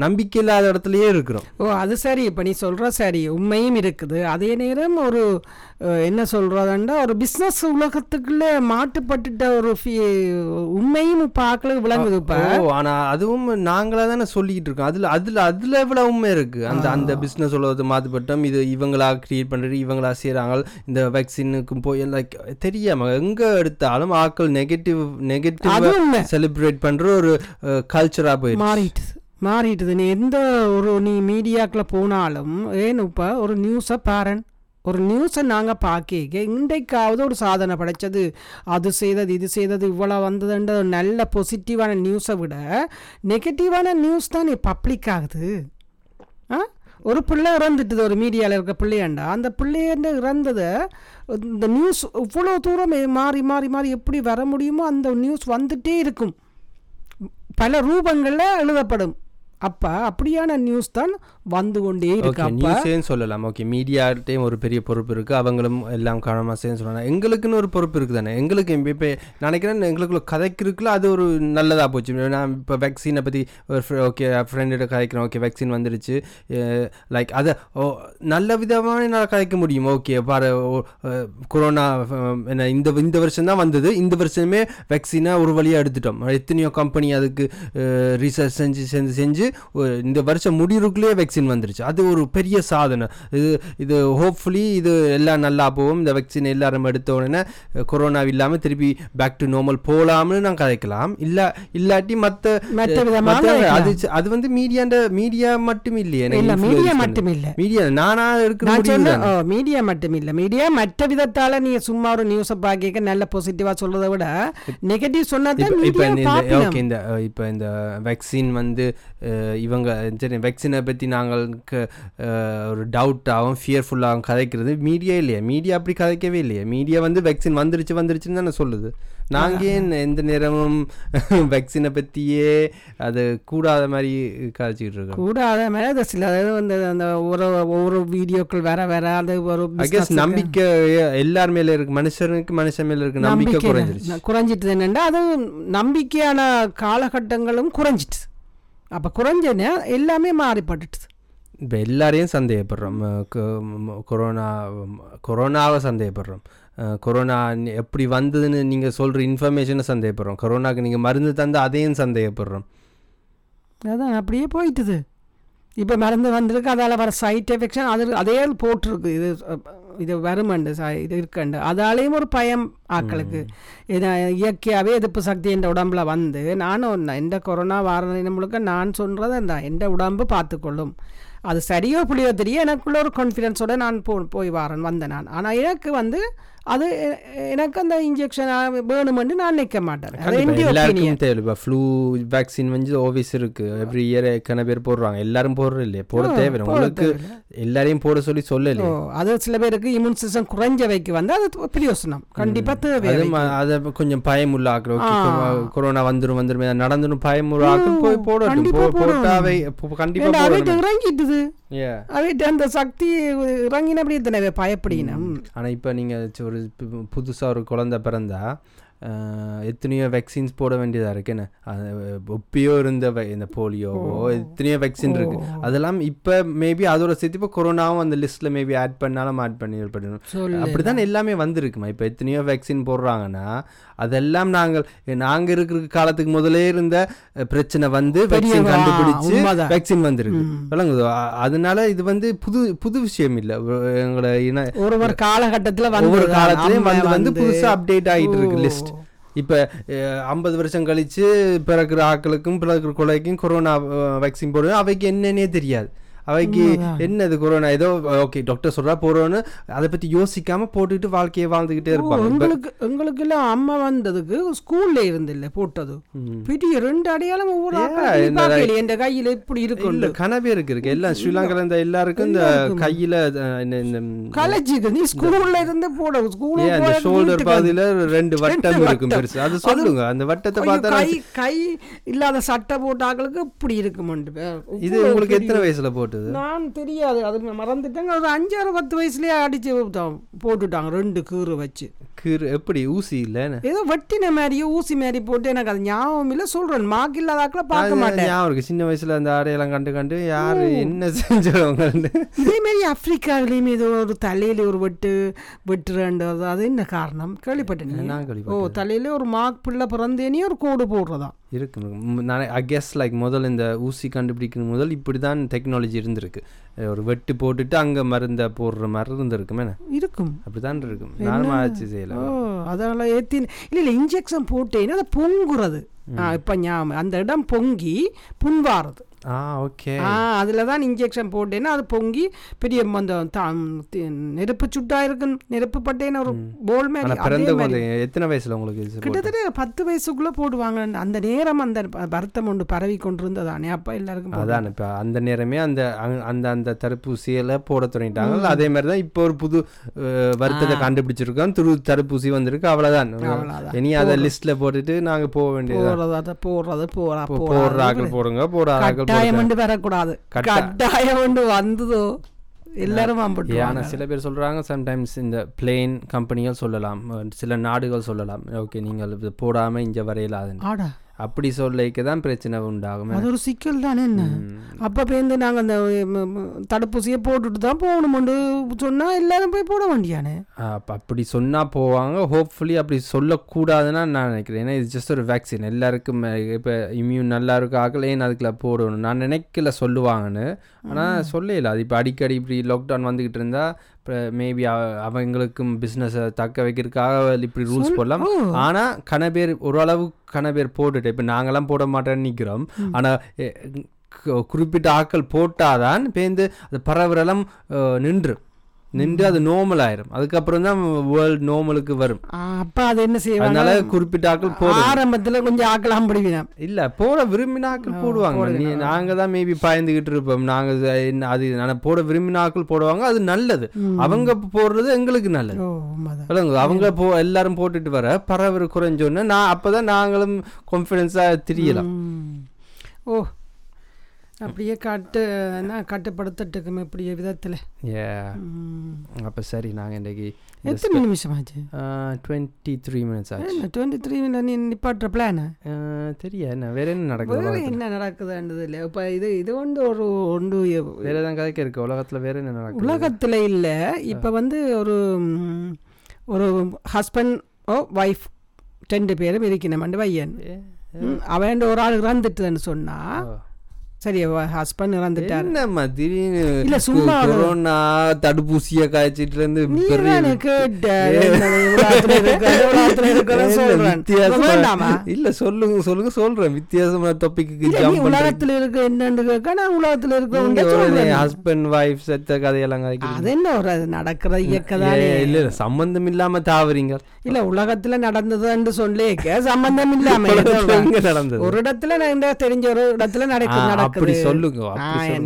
[SPEAKER 1] நம்பிக்கை இல்லாத இடத்துலயே இருக்கிறோம்.
[SPEAKER 2] ஓ அது சரி. இப்போ நீ சொல்கிற சரி. உண்மையும் இருக்குது. அதே நேரம் ஒரு என்ன சொல்கிறதுண்டா ஒரு பிஸ்னஸ் உலகத்துக்குள்ளே மாட்டுப்பட்டுட்ட ஒரு உண்மையும் இப்போ ஆக்களுக்கு விளங்குது இப்போ.
[SPEAKER 1] ஓ ஆனா அதுவும் நாங்களா தானே சொல்லிக்கிட்டு இருக்கோம். அதுல அதுல அதுல எவ்வளவு உண்மை இருக்கு? அந்த அந்த பிசினஸ் உலகத்தை மாத்துப்பட்டோம். இது இவங்களா கிரியேட் பண்றது இவங்களா செய்றாங்க. இந்த வேக்சினுக்கும் போய் லைக் தெரியாம எங்க எடுத்தாலும் ஆட்கள் நெகட்டிவ் நெகட்டிவ் செலிப்ரேட் பண்ற ஒரு கல்ச்சரா போயிடுச்சு.
[SPEAKER 2] மாறிட்டுது மாறிட்டுது நீ எந்த ஒரு நீ மீடியாக்கில் போனாலும் ஏன் இப்போ ஒரு நியூஸை பாருன். ஒரு நியூஸை நாங்கள் பார்க்க இன்றைக்காவது ஒரு சாதனை படைச்சது. அது செய்தது இது செய்தது இவ்வளோ வந்ததுன்ற ஒரு நல்ல பாசிட்டிவான நியூஸை விட நெகட்டிவான நியூஸ் தான் நீ பப்ளிக் ஆகுது. ஆ? ஒரு பிள்ளை இறந்துட்டுது ஒரு மீடியாவில் இருக்க பிள்ளையாண்டா அந்த பிள்ளையண்ட இறந்ததை இந்த நியூஸ் இவ்வளோ தூரம் மாறி மாறி மாறி எப்படி வர முடியுமோ அந்த நியூஸ் வந்துட்டே இருக்கும். பல ரூபங்களில் எழுதப்படும். அப்போ அப்படியான நியூஸ் தான் வந்து கொண்டே இருக்கு.
[SPEAKER 1] நியூஸேன்னு சொல்லலாம். ஓகே மீடியாட்டையும் ஒரு பெரிய பொறுப்பு இருக்கு. அவங்களும் எல்லாம் கவனமாக செய்யணும் சொல்லலாம். எங்களுக்குன்னு ஒரு பொறுப்பு இருக்கு தானே எங்களுக்கு இப்போ நினைக்கிறேன் எங்களுக்குள்ள கதைக்கு இருக்குல்ல அது ஒரு நல்லதாக போச்சு. நான் இப்போ வேக்சினை பற்றி ஒரு ஓகே ஃப்ரெண்டிட்ட கதைக்கிறேன். ஓகே வேக்சின் வந்துருச்சு. லைக் அதை ஓ நல்ல விதமான என்னால் கதைக்க முடியும். ஓகே பாரு கொரோனா என்ன இந்த இந்த வருஷம் தான் வந்தது. இந்த வருஷமே வேக்சினை ஒரு வழியாக எடுத்துட்டோம். எத்தனையோ கம்பெனி அதுக்கு ரிசர்ச் செஞ்சு செஞ்சு செஞ்சு இந்த வருஷம் முடிவுக்குள்ளேயே வேக்சின் வந்துருச்சு. அது ஒரு பெரிய சாதனை. இது இது ஹோப்ஃபுல்லி இது எல்லாம் நல்லா போகும். இந்த வேக்சின் எல்லாரும் எடுத்த உடனே கொரோனா இல்லாமல் திருப்பி பேக் டு நார்மல் போகலாம்னு நான் கதைக்கலாம். இல்லை இல்லாட்டி மற்ற அது அது வந்து மீடியாண்ட மீடியா மட்டும் இல்லையே.
[SPEAKER 2] இல்லை மீடியா மட்டும் இல்லை.
[SPEAKER 1] மீடியா நானா இருக்கிற
[SPEAKER 2] மீடியா மட்டும் இல்லை. மீடியா மற்ற விதத்தால் நீ சும்மா ஒரு நியூஸை பார்க்க நல்ல பாசிட்டிவாக சொல்றதை விட நெகட்டிவ் சொன்னதான்
[SPEAKER 1] இப்ப- இந்த- இப்ப இந்த வேக்சின் வந்து இவங்க சரி வேக்சினை பற்றி நாங்கள் க- அஹ், ஒரு டவுட்டாகவும் ஃபியர்ஃபுல்லாகவும் கதைக்கிறது மீடியா இல்லையா. மீடியா அப்படி கதைக்கவே இல்லையா. மீடியா வந்து வேக்சின் வந்துருச்சு வந்துருச்சுன்னு தானே சொல்லுது. நாங்கள் ஏன் எந்த நேரமும் வேக்சினை பற்றியே அது கூடாத மாதிரி கதைச்சிக்கிட்டு இருக்கோம்?
[SPEAKER 2] கூடாத மாதிரி அது சில வந்து அந்த ஒரு ஒவ்வொரு வீடியோக்கள் வேற வேற அது ஒரு
[SPEAKER 1] நம்பிக்கை எல்லார் மேல இருக்கு. மனுஷனுக்கு மனுஷன் மேல இருக்கு. நம்பிக்கை குறைஞ்சிருச்சு.
[SPEAKER 2] குறைஞ்சிட்டு என்னென்னா அது நம்பிக்கையான காலகட்டங்களும் குறைஞ்சிட்டு. அப்போ குறைஞ்சனே எல்லாமே மாறிப்பட்டுட்டு
[SPEAKER 1] இப்போ எல்லாரையும் சந்தேகப்படுறோம். கொரோனா கொரோனாவை சந்தேகப்படுறோம். கொரோனா எப்படி வந்ததுன்னு நீங்கள் சொல்கிற இன்ஃபர்மேஷனை சந்தேகப்படுறோம். கொரோனாக்கு நீங்கள் மருந்து தந்து அதையும் சந்தேகப்படுறோம்.
[SPEAKER 2] அதான் அப்படியே போயிட்டுது. இப்போ மருந்து வந்திருக்கு அதால் வர சைட் எஃபெக்ஷன் அது அதே போட்டிருக்கு. இது இது வருமண்டு ச- இது இருக்கண்டு. அதாலேயும் ஒரு பயம் ஆக்களுக்கு. ஏன்னா இயற்கையாகவே எதிர்ப்பு சக்தி என் உடம்புல வந்து நானும் எந்த கொரோனா வார முழுக்க நான் சொல்கிறது அந்த எந்த உடம்பு பார்த்துக்கொள்ளும். அது சரியோ புளியோ தெரிய எனக்குள்ள ஒரு கான்ஃபிடென்ஸோட நான் போ போய் வரேன் வந்தேன் நான். ஆனால் எனக்கு வந்து அது எனக்கு அந்த இன்ஜெக்ஷன் வேணுமென்று நான் நிற்க மாட்டேன்.
[SPEAKER 1] கண்டிப்பா, தேவை ஃப்ளூ வேக்சின் வந்து ஓவிஸ் இருக்கு. எவ்ரி இயர் எத்தனை பேர் போடுறாங்க? எல்லாரும் போடுறது இல்லையா போட தேவை உங்களுக்கு எல்லாரையும் போட சொல்லி
[SPEAKER 2] ஓ
[SPEAKER 1] சொல்லலையே
[SPEAKER 2] அது சில பேருக்கு இம்யூன் சிஸ்டம் குறைஞ்சவைக்கு வந்து அது பிரயோசனம். கண்டிப்பாக தேவை
[SPEAKER 1] அது கொஞ்சம் பயமுள்ள ஆக்கள். ஓகே
[SPEAKER 2] ஆ.
[SPEAKER 1] கொரோனா வந்துரும் வந்துரும் நடந்துரும் பயமுள்ள ஆக்கள் போய்
[SPEAKER 2] கண்டிப்பா போடணும்.
[SPEAKER 1] போட்டாவை கண்டிப்பா
[SPEAKER 2] இறங்கிட்டுது. அவைட்டு அந்த சக்தி இறங்கினபடி தானே பயப்படினம்
[SPEAKER 1] ஆனா இப்போ நீங்க ஒரு பு- புதுசாக ஒரு குழந்த பிறந்தா எத்தனையோ வேக்சின்ஸ் போட வேண்டியதா இருக்கு. என்ன? ஒப்பியோ இருந்த இந்த போலியோவோ எத்தனையோ வேக்சின் இருக்கு. அதெல்லாம் இப்ப மேபி அதோட சேர்த்து இப்போ கொரோனாவும் அந்த லிஸ்ட்ல மேபி ஆட் பண்ணாலும் ஆட் பண்ணி பண்ணணும்.
[SPEAKER 2] சொல்லு.
[SPEAKER 1] அப்படிதான் எல்லாமே வந்திருக்குமா? இப்போ எத்தனையோ வேக்சின் போடுறாங்கன்னா அதெல்லாம் நாங்கள் நாங்க இருக்கிற காலத்துக்கு முதலே இருந்த பிரச்சனை வந்து வேக்சின் கண்டுபிடிச்சு. வேக்சின் வந்திருக்கு. விளங்குதோ? அதனால இது வந்து புது புது விஷயம் இல்ல. எங்களை இன
[SPEAKER 2] ஒரு ஒரு காலகட்டத்துல
[SPEAKER 1] ஒவ்வொரு காலத்திலயும் வந்து வந்து புதுசா அப்டேட் ஆகிட்டு இருக்கு லிஸ்ட் இப்போ ஐம்பது வருஷம் கழித்து பிறக்கிற ஆக்களுக்கும் பிறக்கிற கொலைக்கும் கொரோனா வேக்சின் போடுவோம் அவைக்கு என்னன்னே தெரியாது. அவைக்கு என்னது கொரோனா? ஏதோ ஓகே டாக்டர் சொல்றா போறோன்னு அதை பத்தி யோசிக்காம போட்டுட்டு வாழ்க்கையை வாழ்ந்துகிட்டே இருப்பாங்க.
[SPEAKER 2] எங்களுக்கு எங்களுக்கு எல்லாம் அம்மா வந்ததுக்கு ஸ்கூல்ல இருந்து இல்ல போட்டது பெரிய ரெண்டு அடையாளம் ஒவ்வொரு என் கையில இப்படி இருக்கும்
[SPEAKER 1] கனவே இருக்கு இருக்கு. எல்லாம் ஸ்ரீலங்கால இருந்த எல்லாருக்கும் இந்த கையில இந்த- இந்த
[SPEAKER 2] காலேஜுக்கு நீ ஸ்கூல்ல இருந்து போட. ஸ்கூலுக்கு
[SPEAKER 1] அந்த ஷோல்டர் பாதியில ரெண்டு வட்டம் இருக்கும். பெருசு. அது சொல்லுங்க. அந்த வட்டத்தை பார்த்தா
[SPEAKER 2] கை கை இல்லாத சட்டை போட்ட ஆட்களுக்கு இப்படி இருக்குமெண்டு.
[SPEAKER 1] இது உங்களுக்கு எத்தனை வயசுல போட்டது.
[SPEAKER 2] நான் தெரியாது. அது மறந்துட்டேங்க. ஒரு அஞ்சாறு பத்து வயசுலயே அடிச்சு விட்டோம். போட்டுட்டாங்க ரெண்டு கீறு வச்சு.
[SPEAKER 1] கீறு எப்படி? ஊசி இல்லன்னு
[SPEAKER 2] ஏதோ வெட்டின மாதிரியே ஊசி மாதிரி போட்டு எனக்கு அது ஞாபகம் இல்லை. சொல்றேன். மாக்கு இல்லாதாக்கள பார்க்க மாட்டேன்.
[SPEAKER 1] ஞாபகம் இருக்கு. சின்ன வயசுல அந்த ஆடையெல்லாம் கண்டு கண்டு யாரு என்ன செஞ்சவங்க
[SPEAKER 2] இதே மாதிரி ஆப்பிரிக்காவிலையும் ஏதோ ஒரு தலையில ஒரு வெட்டு வெட்டுறன்றது. அது என்ன காரணம்? கேள்விப்பட்டேன்.
[SPEAKER 1] நான்
[SPEAKER 2] ஓ
[SPEAKER 1] கேள்விப்பட்டேன்.
[SPEAKER 2] தலையில ஒரு மார்க் பிள்ளை பிறந்தேனே ஒரு கோடு போடுறதா?
[SPEAKER 1] இருக்கு. இருக்கு. நான் ஐ கெஸ் லைக் முதல் இந்த ஊசி கண்டுபிடிக்கும் முதல் இப்படி தான் டெக்னாலஜி இருந்திருக்கு. ஒரு வெட்டு போட்டுட்டு அங்க மருந்த போடுற மாதிரி இருந்திருக்குமே
[SPEAKER 2] இருக்கும்.
[SPEAKER 1] அப்படிதான் இருக்கும். நானும் ஆட்சி செய்யல.
[SPEAKER 2] ஓ அதனால ஏத்தி இல்லை இல்லை இன்ஜெக்ஷன் போட்டேன்னா அது பொங்குறது. இப்ப ஞாபகம் அந்த இடம் பொங்கி புண்வாறது
[SPEAKER 1] ஆ ஓகே.
[SPEAKER 2] ஆ அதில் தான் இன்ஜெக்ஷன் போட்டேன்னா அது பொங்கி பெரிய அந்த நெருப்பு சுட்டா இருக்கு நெருப்பு பட்டேன்னு ஒரு போல் மாதிரி
[SPEAKER 1] எத்தனை வயசுல உங்களுக்கு
[SPEAKER 2] கிட்டத்தட்ட பத்து வயசுக்குள்ள போடுவாங்க. அந்த நேரம் அந்த வருத்தம் ஒன்று பரவி கொண்டிருந்ததானே அப்ப எல்லாருக்கும்.
[SPEAKER 1] அதான் இப்போ அந்த நேரமே அந்த அந்த அந்த தடுப்பூசியில போட தொடங்கிட்டாங்க அதே மாதிரி தான் இப்போ ஒரு புது வருத்தத்தை கண்டுபிடிச்சிருக்கோம். துரு தடுப்பூசி வந்திருக்கு. அவ்வளவுதான். இனி அதை லிஸ்ட்ல போட்டுட்டு நாங்க போக வேண்டியது
[SPEAKER 2] போடுறது போடுறது போறா
[SPEAKER 1] போடுற ஆக்கள் போடுங்க போடாத ஆக்கள்
[SPEAKER 2] கட்டாயம் வந்து வரக்கூடாது கட்டாயம் வந்து வந்ததோ எல்லாரும்
[SPEAKER 1] ஆனா சில பேர் சொல்றாங்க சம்டைம்ஸ் இந்த பிளேன் கம்பெனிகள் சொல்லலாம் சில நாடுகள் சொல்லலாம் ஓகே நீங்கள் இது போடாம இங்க வரையலாதுன்னு அப்படி சொல்லிக்க தான் பிரச்சனை உண்டாகும்.
[SPEAKER 2] அது ஒரு சிக்கல் தானே என்ன? அப்போ பேருந்து நாங்கள் அந்த தடுப்பூசியை போட்டுட்டு தான் போகணுமெண்டு சொன்னா எல்லாரும் போய் போட வேண்டியானே?
[SPEAKER 1] அப்போ அப்படி சொன்னால் போவாங்க. ஹோப்ஃபுல்லி அப்படி சொல்லக்கூடாதுன்னு நான் நினைக்கிறேன். ஏன்னா இது ஜஸ்ட் ஒரு வேக்சின் எல்லாருக்கும் இப்போ இம்யூன் நல்லா இருக்க ஆகல ஏன் அதுக்குள்ள போடணும் நான் நினைக்கல சொல்லுவாங்கன்னு. ஆனால் சொல்லல அது இப்போ அடிக்கடி இப்படி லாக்டவுன் வந்துக்கிட்டு இருந்தா மேபி அவங்களுக்கும் பிஸ்னஸை தக்க வைக்கிறதுக்காக இப்படி ரூல்ஸ் போடலாம். ஆனால் கன பேர் ஓரளவு கன பேர் போட்டுட்டு இப்போ நாங்களாம் போட மாட்டேன்னு நிற்கிறோம் ஆனால் குறிப்பிட்ட ஆட்கள் போட்டாதான் பேருந்து அது பரவரெல்லாம் நின்று. நின்று அது நார்மல் ஆயிரும். அதுக்கப்புறம் தான் வேர்ல்ட் நார்மலுக்கு வரும்.
[SPEAKER 2] அப்ப அது என்ன செய்வாங்க?
[SPEAKER 1] அதனால குறிப்பிட்ட ஆட்கள் போட
[SPEAKER 2] ஆரம்பத்துல கொஞ்சம் ஆக்கலாம் பிடிவினான்
[SPEAKER 1] இல்ல போட விரும்பின ஆட்கள் போடுவாங்க. நீ நாங்க தான் மேபி பயந்துகிட்டு இருப்போம். நாங்க அது போட விரும்பின ஆட்கள் போடுவாங்க. அது நல்லது. அவங்க போடுறது எங்களுக்கு நல்லது. அவங்க போ எல்லாரும் போட்டுட்டு வர பரவல் குறைஞ்சோன்னு நான் அப்பதான் நாங்களும் கான்ஃபிடென்ஸா தெரியலாம்.
[SPEAKER 2] ஓ அப்படியே காட்டு என்ன கட்டுப்படுத்தட்டுக்கும் இப்படியே விதத்துல.
[SPEAKER 1] ஏ. அப்ப சரி நாங்க இன்றைக்கு
[SPEAKER 2] எத்தனை நிமிஷம் ஆச்சு
[SPEAKER 1] டுவெண்ட்டி த்ரீ மினிட்ஸ் ஆச்சு.
[SPEAKER 2] டுவெண்ட்டி த்ரீ நீ நிப்பாட்டுற பிளானு
[SPEAKER 1] தெரிய என்ன வேற என்ன நடக்குது?
[SPEAKER 2] வேற? என்ன நடக்குதுன்றது இல்லை. இப்போ இது இது வந்து ஒரு ஒன்று
[SPEAKER 1] வேற ஏதாவது கதைக்க இருக்கு? உலகத்துல வேற என்ன நடக்குது?
[SPEAKER 2] உலகத்தில் இல்லை. இப்போ வந்து ஒரு ஒரு ஹஸ்பண்ட் ஓ ஒய்ஃப் ரெண்டு பேரும் இருக்கணுமெண்டு பையன். அவன் ஒரு ஆள் இறந்துட்டுன்னு சொன்னா
[SPEAKER 1] ஓ.
[SPEAKER 2] சரி ஹஸ்பண்ட் இறந்துட்டார்.
[SPEAKER 1] என்னம்மா திடீர்னு
[SPEAKER 2] இல்ல, சும்மா
[SPEAKER 1] கொரோனா தடுப்பூசிய காய்ச்சிட்டு இருந்து என்ன. வித்தியாசமா-? இல்ல சொல்லுங்க சொல்லுங்க சொல்றேன். வித்தியாசமான டாபிக்கு
[SPEAKER 2] உலகத்துல இருக்க என்னன்னு கேட்க நான் உலகத்துல இருக்க
[SPEAKER 1] ஹஸ்பண்ட் வைஃப் செத்த கதையெல்லாம் கதைக்கிறீங்க
[SPEAKER 2] அது என்ன ஒரு அது நடக்கிற இயக்கதானே
[SPEAKER 1] இல்ல இல்ல சம்பந்தம் இல்லாம தாவறீங்க.
[SPEAKER 2] இல்ல உலகத்துல நடந்ததுன்னு சொல்லிக்க சம்பந்தம் இல்லாம
[SPEAKER 1] நடந்தது?
[SPEAKER 2] ஒரு இடத்துல தெரிஞ்ச ஒரு இடத்துல நடக்கு
[SPEAKER 1] ஆ,
[SPEAKER 2] நடக்குது
[SPEAKER 1] அப்படி சொல்லுங்க?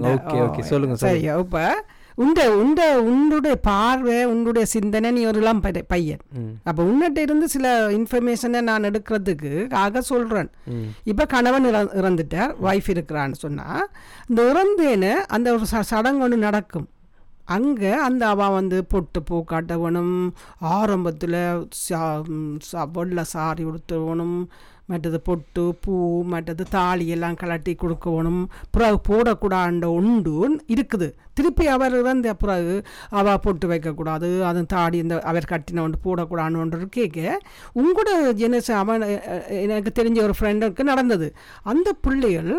[SPEAKER 1] ஓகே ஓகே சொல்லுங்க
[SPEAKER 2] சரி
[SPEAKER 1] சொல்லுங்க.
[SPEAKER 2] இப்ப உண்ட உண்ட உன்னுடைய பார்வை உன்னுடைய சிந்தனை நீ ஒரு இளம் பையன். அப்ப உன்னிட்ட இருந்து சில இன்ஃபர்மேஷனை நான் எடுக்கிறதுக்கு ஆக சொல்றேன்.
[SPEAKER 1] ம்,
[SPEAKER 2] இப்ப கணவன் இற- இறந்துட்டார் ஒய்ஃப் இருக்கிறான்னு சொன்னா இந்த இறந்தேன்னு அந்த ஒரு ச- சடங்கு ஒன்று நடக்கும். அங்கே அந்த அவன் வந்து பொட்டு பூ காட்டவனும் ஆரம்பத்தில் வெள்ளை சாரி உடுத்தவனும் மற்றது பொட்டு பூ மற்றது தாலி எல்லாம் கலட்டி கொடுக்கணும். பிறகு போடக்கூடாண்ட உண்டு இருக்குது. திருப்பி அவர் இறந்த பிறகு அவ பொட்டு வைக்கக்கூடாது. அது தாடி இந்த அவர் கட்டின ஒன்று போடக்கூடாதுன்னு ஒன்று கேட்க உங்களோட ஜெனரேஷன் அவன் எனக்கு தெரிஞ்ச ஒரு ஃப்ரெண்டுக்கு நடந்தது. அந்த பிள்ளைகள்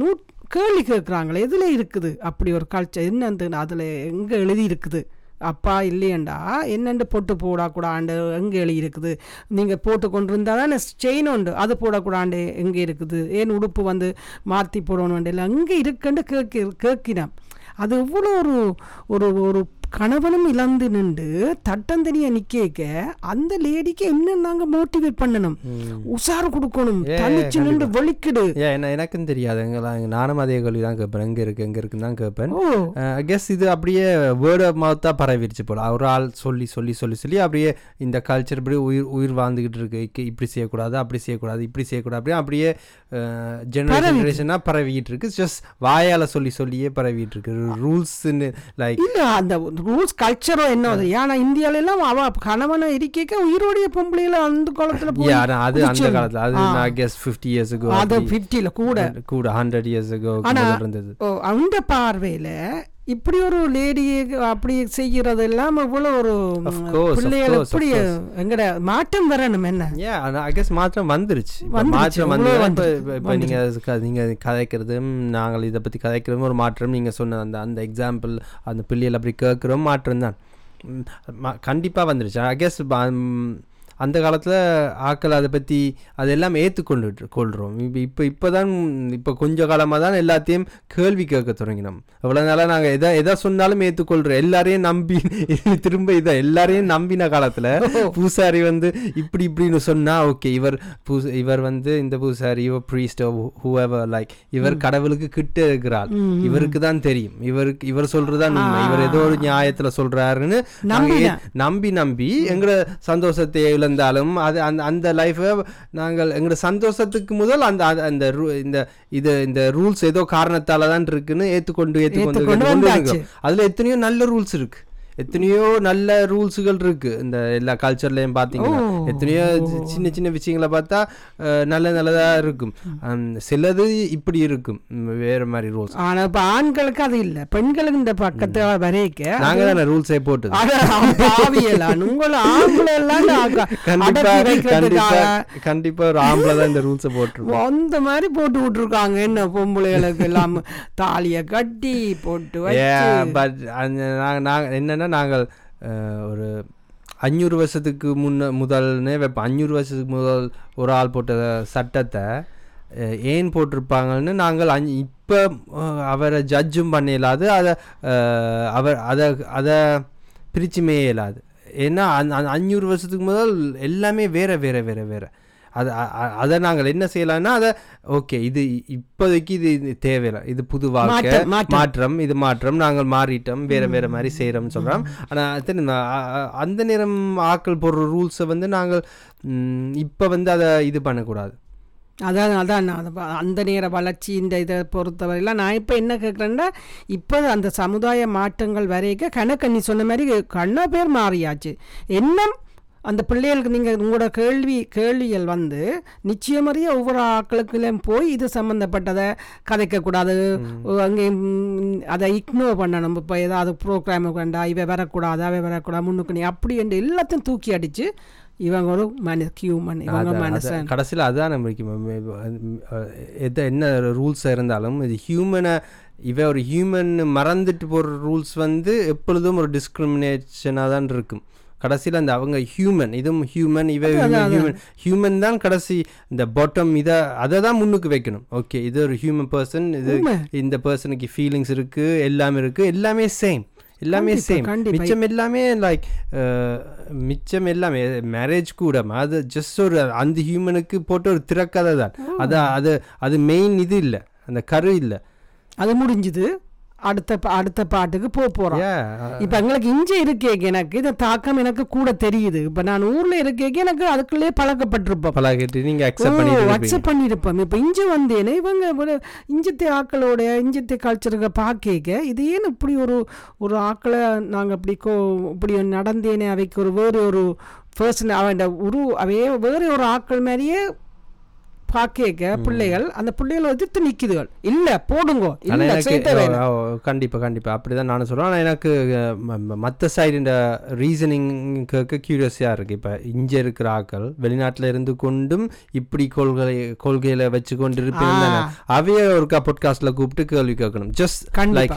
[SPEAKER 2] நூ கேள்வி கேட்குறாங்களே எதில் இருக்குது? அப்படி ஒரு கல்ச்சர் என்னது அதில் எங்கே எழுதி இருக்குது? அப்பா இல்லையண்டா என்னென்று போட்டு போடக்கூடாண்டு எங்கே எழுதி இருக்குது? நீங்கள் போட்டு கொண்டு இருந்தால் தானே செயின் உண்டு அது போடக்கூடாண்டு எங்கே இருக்குது? ஏன் உடுப்பு வந்து மாற்றி போடணும் இல்லை அங்கே இருக்குன்னு கேட்க கேட்கினான் அது எவ்வளோ ஒரு ஒரு ஒரு கணவனும் இழந்து நின்று தட்டந்தனியாக நிற்க அந்த லேடிக்கு என்ன நாங்கள் மோட்டிவேட் பண்ணணும்.
[SPEAKER 1] ம்.
[SPEAKER 2] உஷார் கொடுக்கணும். தனிச்சு நின்று
[SPEAKER 1] என்ன எனக்கும் தெரியாது. எங்கெல்லாம் நானும் அதே கேள்வி தான் கேட்பேன். எங்கே இருக்கு எங்கே இருக்குன்னு தான் கேட்பேன். கெஸ் இது அப்படியே வேர்ட் ஆஃப் மவுத்தாக பரவிடுச்சு போல. ஒரு ஆள் சொல்லி சொல்லி சொல்லி சொல்லி அப்படியே இந்த கல்ச்சர் இப்படி உயிர் உயிர் வாழ்ந்துக்கிட்டு இருக்கு. இப்படி செய்யக்கூடாது அப்படி செய்யக்கூடாது இப்படி செய்யக்கூடாது அப்படியே அப்படியே ஜெனரேஷன் ஜெனரேஷனாக பரவிக்கிட்டு இருக்கு. ஜஸ்ட் வாயால் சொல்லி சொல்லியே பரவிட்டு இருக்கு. ரூல்ஸ்ன்னு லைக்
[SPEAKER 2] இல்ல அந்த ரூல்ஸ் கல்ச்சரோ என்ன ஏன்னா இந்தியால எல்லாம் அவ கணவனை இருக்க உயிரோடைய பொம்பளையில அந்த காலத்துல போய்
[SPEAKER 1] அது அந்த காலத்தில். அது. நான் கெஸ் ஃபிஃப்டி இயர்ஸுக்கு
[SPEAKER 2] அது பிப்டியில கூட.
[SPEAKER 1] கூட ஹண்ட்ரட் இயர்ஸுக்கு
[SPEAKER 2] ஆனா-
[SPEAKER 1] இருந்தது.
[SPEAKER 2] அந்த பார்வையில இப்படி ஒரு லேடியை அப்படி செய்யறது எல்லாம் இவ்வளவு ஒரு பிள்ளைகள் எப்படி. எங்கட மாற்றம் வரணும் என்ன?
[SPEAKER 1] ஏன் ஐ கெஸ் மாற்றம் வந்துருச்சு. மாற்றம் வந்து இப்போ நீங்கள் நீங்கள் கதைக்கிறதும் நாங்கள் இதை பற்றி கதைக்கிறதும் ஒரு மாற்றம். நீங்கள் சொன்ன அந்த அந்த எக்ஸாம்பிள் அந்த பிள்ளைகள் அப்படி கேட்குறோம் மாற்றம் தான். கண்டிப்பாக வந்துருச்சு. ஐ கெஸ் அந்த காலத்தில் ஆக்கள் அதை பற்றி அதெல்லாம் ஏற்றுக்கொண்டு கொள்கிறோம் இப்போ இப்போ இப்போ தான் இப்போ கொஞ்ச காலமாக தான் எல்லாத்தையும் கேள்வி கேட்க தொடங்கினோம். எவ்வளோ நாளாக நாங்கள் எதை எதை சொன்னாலும் ஏற்றுக்கொள்கிறோம் எல்லாரையும் நம்பி திரும்ப இதை எல்லாரையும் நம்பின காலத்தில் பூசாரி வந்து இப்படி இப்படின்னு சொன்னால் ஓகே இவர் பூச இவர் வந்து இந்த பூசாரி இவர் ப்ரீஸ்ட் ஹூஎவர் லைக் இவர் கடவுளுக்கு கிட்ட இருக்கிறாள். இவருக்கு தான் தெரியும். இவருக்கு இவர் சொல்றதுதான் உண்மை. இவர் ஏதோ ஒரு நியாயத்துல சொல்றாருன்னு நம்பி நம்பி எங்களோட சந்தோஷத்தை இழந்தாலும் அது அந்த அந்த லைஃபை நாங்கள் எங்களோட சந்தோஷத்துக்கு முதல் அந்த அந்த- இந்த இது இந்த ரூல்ஸ் ஏதோ காரணத்தால தான் இருக்குன்னு
[SPEAKER 2] வந்தாச்சு.
[SPEAKER 1] இருக்கோம். அதுல எத்தனையோ நல்ல ரூல்ஸ் இருக்கு எத்தனையோ நல்ல ரூல்ஸுகள் இருக்கு. இந்த எல்லா கல்ச்சர்லயும் பாத்தீங்கன்னா. எத்தனையோ சின்ன சின்ன விஷயங்களை பார்த்தா நல்ல நல்லதா இருக்கும். சிலது இப்படி இருக்கும். வேற மாதிரி ரூல்ஸ்.
[SPEAKER 2] ஆனா இப்ப ஆண்களுக்கு அது இல்ல. பெண்களுக்கு இந்த பக்கத்துல வரைக்க
[SPEAKER 1] நாங்க தானே ரூல்ஸே
[SPEAKER 2] பாவியலாம் உங்களை ஆம்பளை எல்லாம் அடக்கி
[SPEAKER 1] கண்டிப்பா ஒரு ஆம்பளை தான் இந்த ரூல்ஸை போட்டிருக்கோம்.
[SPEAKER 2] அந்த மாதிரி போட்டு விட்டுருக்காங்க. என்ன பொம்பளைகளுக்கு எல்லாம்? தாலிய கட்டி போட்டு
[SPEAKER 1] பட் நாங்கள் நாங்கள் என்னன்னா நாங்கள் ஒரு அஞ்சூறு வருஷத்துக்கு முன்ன முதல்னே வைப்போம். அஞ்சூறு வருஷத்துக்கு முதல் ஒரு ஆள் போட்ட சட்டத்தை ஏன் போட்டிருப்பாங்கன்னு நாங்கள் அஞ்சு இப்போ அவரை ஜட்ஜும் பண்ண இயலாது. அதை அவர் அதை அதை பிரிச்சுமே இயலாது. ஏன்னா அந் அஞ்சூறு வருஷத்துக்கு முதல் எல்லாமே வேற வேற வேற வேற. அது அதை நாங்கள் என்ன செய்யலாம்னா அதை ஓகே இது இப்போதைக்கு இது தேவையில்லை. இது புது வாழ்க்கை.
[SPEAKER 2] மாற்றம்,
[SPEAKER 1] இது மாற்றம். நாங்கள் மாறிட்டோம். வேற வேற மாதிரி செய்கிறோம்னு சொல்கிறோம் ஆனால் அந்த நேரம் ஆக்கள் போடுற ரூல்ஸை வந்து நாங்கள் இப்போ வந்து அதை இது பண்ணக்கூடாது.
[SPEAKER 2] அதான் அதான் அந்த நேர வளர்ச்சி இந்த இதை பொறுத்தவரையிலாம் நான் இப்போ என்ன கேட்குறேன்னா இப்போ அந்த சமுதாய மாற்றங்கள் வரைக்க கணக்கு நீ சொன்ன மாதிரி கண்ண பேர் மாறியாச்சு. என்ன அந்த பிள்ளைகளுக்கு நீங்கள் உங்களோட கேள்வி கேள்விகள் வந்து நிச்சயமறிய ஒவ்வொரு ஆக்களுக்குள்ளேயும் போய் இது சம்மந்தப்பட்டதை கதைக்கக்கூடாது. அங்கே ம், அதை இக்னோர் பண்ணணும். இப்போ ஏதாவது ப்ரோக்ராம் கண்டா இவ வரக்கூடாது அவ வரக்கூடாது முன்னுக்கு நீ அப்படி என்று எல்லாத்தையும் தூக்கி அடித்து இவங்க ஒரு மனு ஹியூமன் இவங்க மனுஷன்.
[SPEAKER 1] கடைசியில் அதான் நம்ம எது என்ன ரூல்ஸ் இருந்தாலும் இது ஹியூமனை இவ ஒரு ஹியூமன் மறந்துட்டு போகிற ரூல்ஸ் வந்து எப்பொழுதும் ஒரு டிஸ்கிரிமினேஷனாக தான் இருக்கும். கடைசியில் அந்த அவங்க ஹியூமன் இதுவும் ஹியூமன் இவ ஹியூமன் ஹியூமன் தான் கடைசி இந்த பாட்டம் இதை அதை தான் முன்னுக்கு வைக்கணும். ஓகே இது ஒரு ஹியூமன் பர்சன் இது. இந்த பர்சனுக்கு ஃபீலிங்ஸ் இருக்குது எல்லாமே இருக்குது எல்லாமே சேம் எல்லாமே சேம். மிச்சம் எல்லாமே லைக் மிச்சம் எல்லாமே மேரேஜ் கூட அது ஜஸ்ட் ஒரு அந்த ஹியூமனுக்கு போட்ட ஒரு திறக்கதை தான் அது அது அது மெயின் இது இல்லை. அந்த கரு இல்லை.
[SPEAKER 2] அது முடிஞ்சுது. அடுத்த அடுத்த பாட்டுக்கு போக போறோம். இப்ப எங்களுக்கு இங்க இருக்கே எனக்கு இந்த தாக்கம் எனக்கு கூட தெரியுது. இப்ப நான் ஊர்ல இருக்கே எனக்கு அதுக்குள்ளே பழக்கப்பட்டிருப்போம்.
[SPEAKER 1] பழகிட்டு நீங்க அக்செப்ட்
[SPEAKER 2] பண்ணியிருப்போம் இப்போ இஞ்சி வந்தேனே இவங்க இஞ்சத்தை ஆக்களோட இஞ்சத்தை கல்ச்சருக்கு பார்க்க இது ஏன் இப்படி ஒரு ஒரு ஆக்களை நாங்கள் இப்படி கோ இப்படி நடந்தேனே அவைக்கு ஒரு வேறு ஒரு பர்சன் அவன் உரு அவையே வேறு ஒரு ஆக்கள் மாதிரியே பார்க்க பிள்ளைகள் அந்த பிள்ளைகளை எதிர்த்து நிக்குதுகள். இல்ல போடுங்கோ.
[SPEAKER 1] கண்டிப்பா கண்டிப்பா. அப்படிதான் நானும் சொல்றேன். ஆனா எனக்கு மத்த சைடு இந்த ரீசனிங் கேட்க கியூரியஸாக இருக்கு. இப்ப இங்க இருக்கிற ஆக்கள் வெளிநாட்டுல இருந்து கொண்டும் இப்படி கொள்கை கொள்கையில வச்சு கொண்டு இருப்பீங்க தானே. அவைய ஒரு பாட்காஸ்ட்ல கூப்பிட்டு கேள்வி கேட்கணும். ஜஸ்ட் லைக்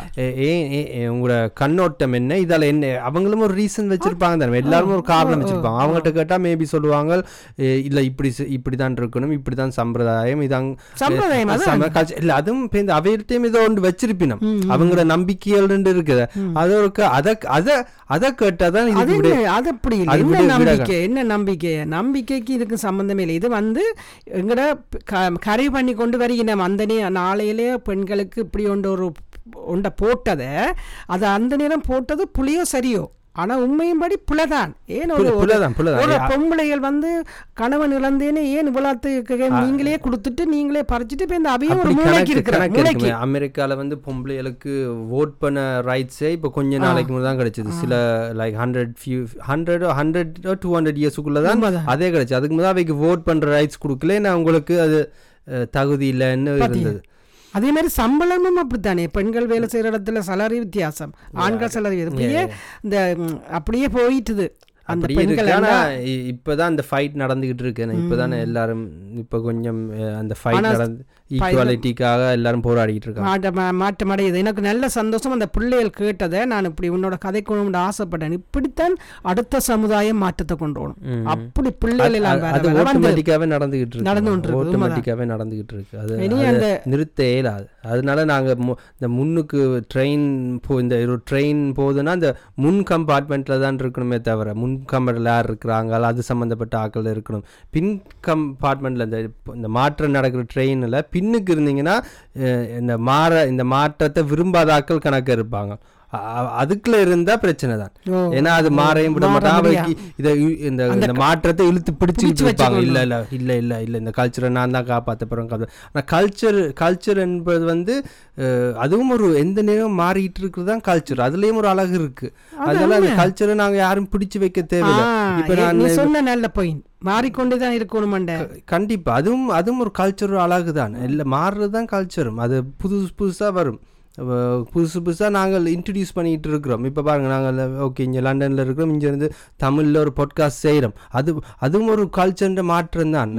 [SPEAKER 1] உங்களோட கண்ணோட்டம் என்ன? இதால என்ன? அவங்களும் ஒரு ரீசன் வச்சிருப்பாங்க தானே. எல்லாரும் ஒரு காரணம் வச்சிருப்பாங்க. அவங்ககிட்ட கேட்டா மேபி சொல்லுவாங்க "ஏ, இல்ல இப்படி இப்படிதான் இருக்கணும் இப்படிதான் சம்பிரதாயம் இதாங்
[SPEAKER 2] சம்பிரதாயம்
[SPEAKER 1] இல்ல அதுவும் அவையிட்டையும் ஏதோ ஒன்று வச்சிருப்பினம் அவங்களோட நம்பிக்கைகள் இருக்குது அது ஒரு க- அத அத அத கேட்டாதான்
[SPEAKER 2] என்ன அது அப்படி இல்லை என்ன நம்பிக்கை என்ன நம்பிக்கை நம்பிக்கைக்கு இதுக்கு சம்பந்தமே இல்லை இது வந்து எங்கட கரை பண்ணி கொண்டு வருகிறோம் அந்த நாளையிலே பெண்களுக்கு இப்படி ஒன்று ஒரு ஒன்றை போட்டதை அது அந்த நேரம் போட்டது புளியோ சரியோ ஆனா உண்மையும்படி புலதான். ஏன் ஒரு பொம்பளைகள் வந்து கணவன் இழந்தேன்னு ஏன் இவ்வளோத்துக்கு நீங்களே கொடுத்துட்டு நீங்களே பறிச்சுட்டு இப்போ இந்த அவையும் ஒரு மூளைக்கு இருக்கிற
[SPEAKER 1] அமெரிக்கால வந்து பொம்பளைகளுக்கு ஓட் பண்ண ரைட்ஸே இப்போ கொஞ்ச நாளைக்கு முன்னாடி தான் கிடைச்சது. சில like hundred few hundred hundred two hundred இயர்ஸுக்குள்ள தான். அதே கிடைச்சு. அதுக்கு முதல் அவைக்கு ஓட் பண்ற ரைட்ஸ் கொடுக்கல நான் உங்களுக்கு அது தகுதி இல்லைன்னு இருந்தது.
[SPEAKER 2] அதே மாதிரி சம்பளமும் அப்படித்தானே? பெண்கள் வேலை செய்யற இடத்துல சலரி வித்தியாசம். ஆண்கள் சலரி அப்படியே இந்த அப்படியே போயிட்டுது. அந்த
[SPEAKER 1] இப்பதான் அந்த ஃபைட் நடந்துகிட்டு இருக்கு. இப்பதானே எல்லாரும் இப்ப கொஞ்சம் அந்த ஃபைட் நடந்து ஈக்குவாலிட்டிக்காக எல்லாரும் போராடிட்டு இருக்காங்க
[SPEAKER 2] மாற்றம் அடையுது எனக்கு நல்ல சந்தோஷம் அந்த பிள்ளைகள் கேட்டதை நான் இப்படி உன்னோட கதை கொண்டு ஆசைப்பட்டேன். இப்படித்தான் அடுத்த சமுதாயம் மாற்றத்தை கொண்டு வரணும். அப்படி பிள்ளைகள் எல்லாம்
[SPEAKER 1] அது- ஆட்டோமேட்டிக்காவே நடந்துகிட்டு இருக்கு
[SPEAKER 2] நடந்து.
[SPEAKER 1] ஆட்டோமேட்டிக்காவே நடந்துகிட்டு இருக்கு அது நிறுத்த இயலாது. அதனால நாங்கள் மு- இந்த முன்னுக்கு ட்ரெயின் போ இந்த ஒரு ட்ரெயின் போகுதுன்னா இந்த முன் கம்பார்ட்மெண்ட்டில் தான் இருக்கணுமே தவிர முன் கம்பார்ட்மெண்ட்ல யார் இருக்கிறாங்க அது சம்மந்தப்பட்ட ஆட்கள் இருக்கணும். பின் கம்பார்ட்மெண்ட்டில் இந்த இப்போ இந்த மாற்றம் நடக்கிற ட்ரெயினில் பின்னுக்கு இருந்தீங்கன்னா இந்த மாற இந்த மாற்றத்தை விரும்பாத ஆட்கள் கணக்கு இருப்பாங்க அதுக்குள்ள இருந்தா பிரச்சனை தான். ஏன்னா அது மாறையும் விட
[SPEAKER 2] மாற
[SPEAKER 1] மாட்டா
[SPEAKER 2] முடியா.
[SPEAKER 1] அவைக்கு இதை இந்த இந்த மாற்றத்தை இழுத்து
[SPEAKER 2] பிடிச்சு வச்சுக்கணும்.
[SPEAKER 1] இல்ல இல்ல இல்ல இல்ல இல்ல. இந்த கல்ச்சரை நான் தான் போறேன் ஆனால் கல்ச்சர் கல்ச்சர் என்பது வந்து அதுவும் ஒரு எந்த நேரம் மாறிட்டு இருக்கிறது தான் கல்ச்சர் அதுலயும் ஒரு அழகு இருக்கு. அதனால அந்த கல்ச்சரை நாங்க யாரும் பிடிச்சு வைக்க தேவையில்லை. இப்ப நான்
[SPEAKER 2] சொன்ன நல்ல பாயிண்ட் மாறிக்கொண்டே தான் இருக்கணுமண்ட
[SPEAKER 1] கண்டிப்பா. அதுவும் அதுவும் ஒரு கல்ச்சர் அழகு தான் இல்லை மாறுறது தான் கல்ச்சரும் அது புதுசு புதுசா வரும். புதுசு புதுசாக நாங்கள் இன்ட்ரடியூஸ் பண்ணிட்டு இருக்கிறோம். இப்போ பாருங்க நாங்கள் ஓகே இங்கே லண்டனில் இருக்கிறோம். இங்க இருந்து தமிழில் ஒரு பாட்காஸ்ட் செய்கிறோம் அது அதுவும் ஒரு கல்ச்சர்ன்ற மாற்றம் தான்.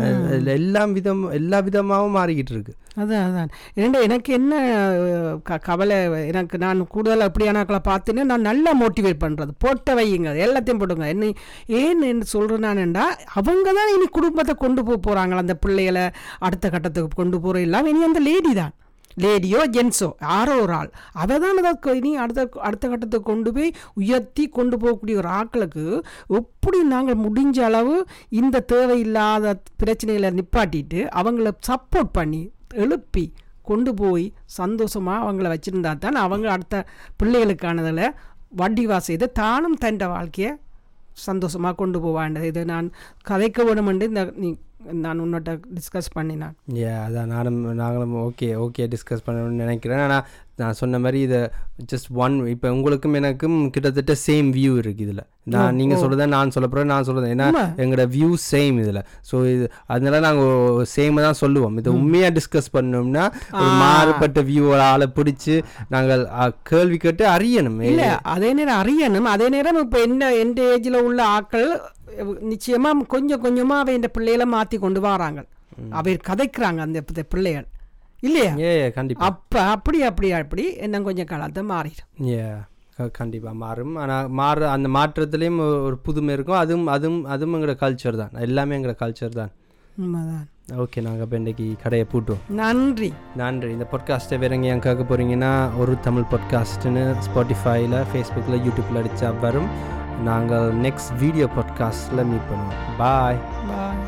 [SPEAKER 1] எல்லாம் விதம் எல்லா விதமாகவும் மாறிக்கிட்டு இருக்கு.
[SPEAKER 2] அதான் அதான். ஏன்டா எனக்கு என்ன க கவலை? எனக்கு நான் கூடுதலாக அப்படியானாக்களை பார்த்தேன்னா நான் நல்லா மோட்டிவேட் பண்ணுறது போட்ட வையுங்க. எல்லாத்தையும் போட்டுங்க. என்ன ஏன் என்ன சொல்கிறேன் நான்டா அவங்க தான் இனி குடும்பத்தை கொண்டு போக போகிறாங்களா அந்த பிள்ளைகளை அடுத்த கட்டத்துக்கு கொண்டு போகிற எல்லாம் இனி அந்த லேடி தான். லேடியோ ஜென்ஸோ யாரோ ஒரு ஆள். அதை தான் அதை இனி அடுத்த அடுத்த கட்டத்தை கொண்டு போய் உயர்த்தி கொண்டு போகக்கூடிய ஒரு ஆட்களுக்கு எப்படி நாங்கள் முடிஞ்ச அளவு இந்த தேவையில்லாத பிரச்சனைகளை நிப்பாட்டிட்டு அவங்கள சப்போர்ட் பண்ணி எழுப்பி கொண்டு போய் சந்தோஷமாக அவங்கள வச்சுருந்தா தான் அவங்க அடுத்த பிள்ளைகளுக்கானதில் வட்டி செய்து தானும் தன் வாழ்க்கையை சந்தோஷமாக கொண்டு போவாண்ட இதை நான் கதைக்க வேணுமென்று இந்த நீ நான் உன்னோட்ட டிஸ்கஸ் பண்ணினான்.
[SPEAKER 1] ஏ அதான் நானும் நாங்களும் ஓகே ஓகே டிஸ்கஸ் பண்ணணும்னு நினைக்கிறேன். ஆனால் நான் சொன்ன மாதிரி இதை ஜஸ்ட் ஒன் இப்போ உங்களுக்கும் எனக்கும் கிட்டத்தட்ட சேம் வியூ இருக்குது இதில். நான் நீங்கள் சொல்கிறத நான் சொல்ல போகிறேன் நான் சொல்கிறேன் ஏன்னா. எங்களோட வியூ சேம் இதில். ஸோ இது அதனால நாங்கள் சேம் தான் சொல்லுவோம். இதை உண்மையாக டிஸ்கஸ் பண்ணோம்னா ஒரு மாறுபட்ட வியூ ஆளை பிடிச்சி நாங்கள் கேள்வி கேட்டு அறியணும்.
[SPEAKER 2] இல்லை அதே நேரம் அறியணும். அதே நேரம் இப்போ என்ன எந்த ஏஜில் உள்ள ஆட்கள் நிச்சயமாக கொஞ்சம் கொஞ்சமாக அவை இந்த பிள்ளைகளை மாற்றி கொண்டு வராங்க அவை கதைக்கிறாங்க அந்த பிள்ளைகள் இல்லையா
[SPEAKER 1] ஏ கண்டிப்பாக
[SPEAKER 2] அப்போ அப்படி அப்படி அப்படி இன்னும் கொஞ்சம் காலத்தை மாறிடும்
[SPEAKER 1] ஏ கண்டிப்பாக மாறும் ஆனால் மாறு அந்த மாற்றத்துலேயும் ஒரு புதுமை இருக்கும் அதுவும் அதுவும் அதுவும் எங்களோட கல்ச்சர் தான் எல்லாமே எங்களோட கல்ச்சர் தான்
[SPEAKER 2] உண்மைதான்
[SPEAKER 1] ஓகே நாங்கள் இப்போ இன்றைக்கி கடையை பூட்டுவோம்
[SPEAKER 2] நன்றி
[SPEAKER 1] நன்றி இந்த பாட்காஸ்ட்டை வேற எங்கேயும் கேட்க போகிறீங்கன்னா ஒரு தமிழ் பாட்காஸ்ட்டுன்னு ஸ்பாட்டிஃபைல ஃபேஸ்புக்கில் யூடியூப்பில் அடித்தா வரும் நாங்கள் நெக்ஸ்ட் வீடியோ பாட்காஸ்ட்டில் மீட் பண்ணுவோம். பாய்
[SPEAKER 2] பாய்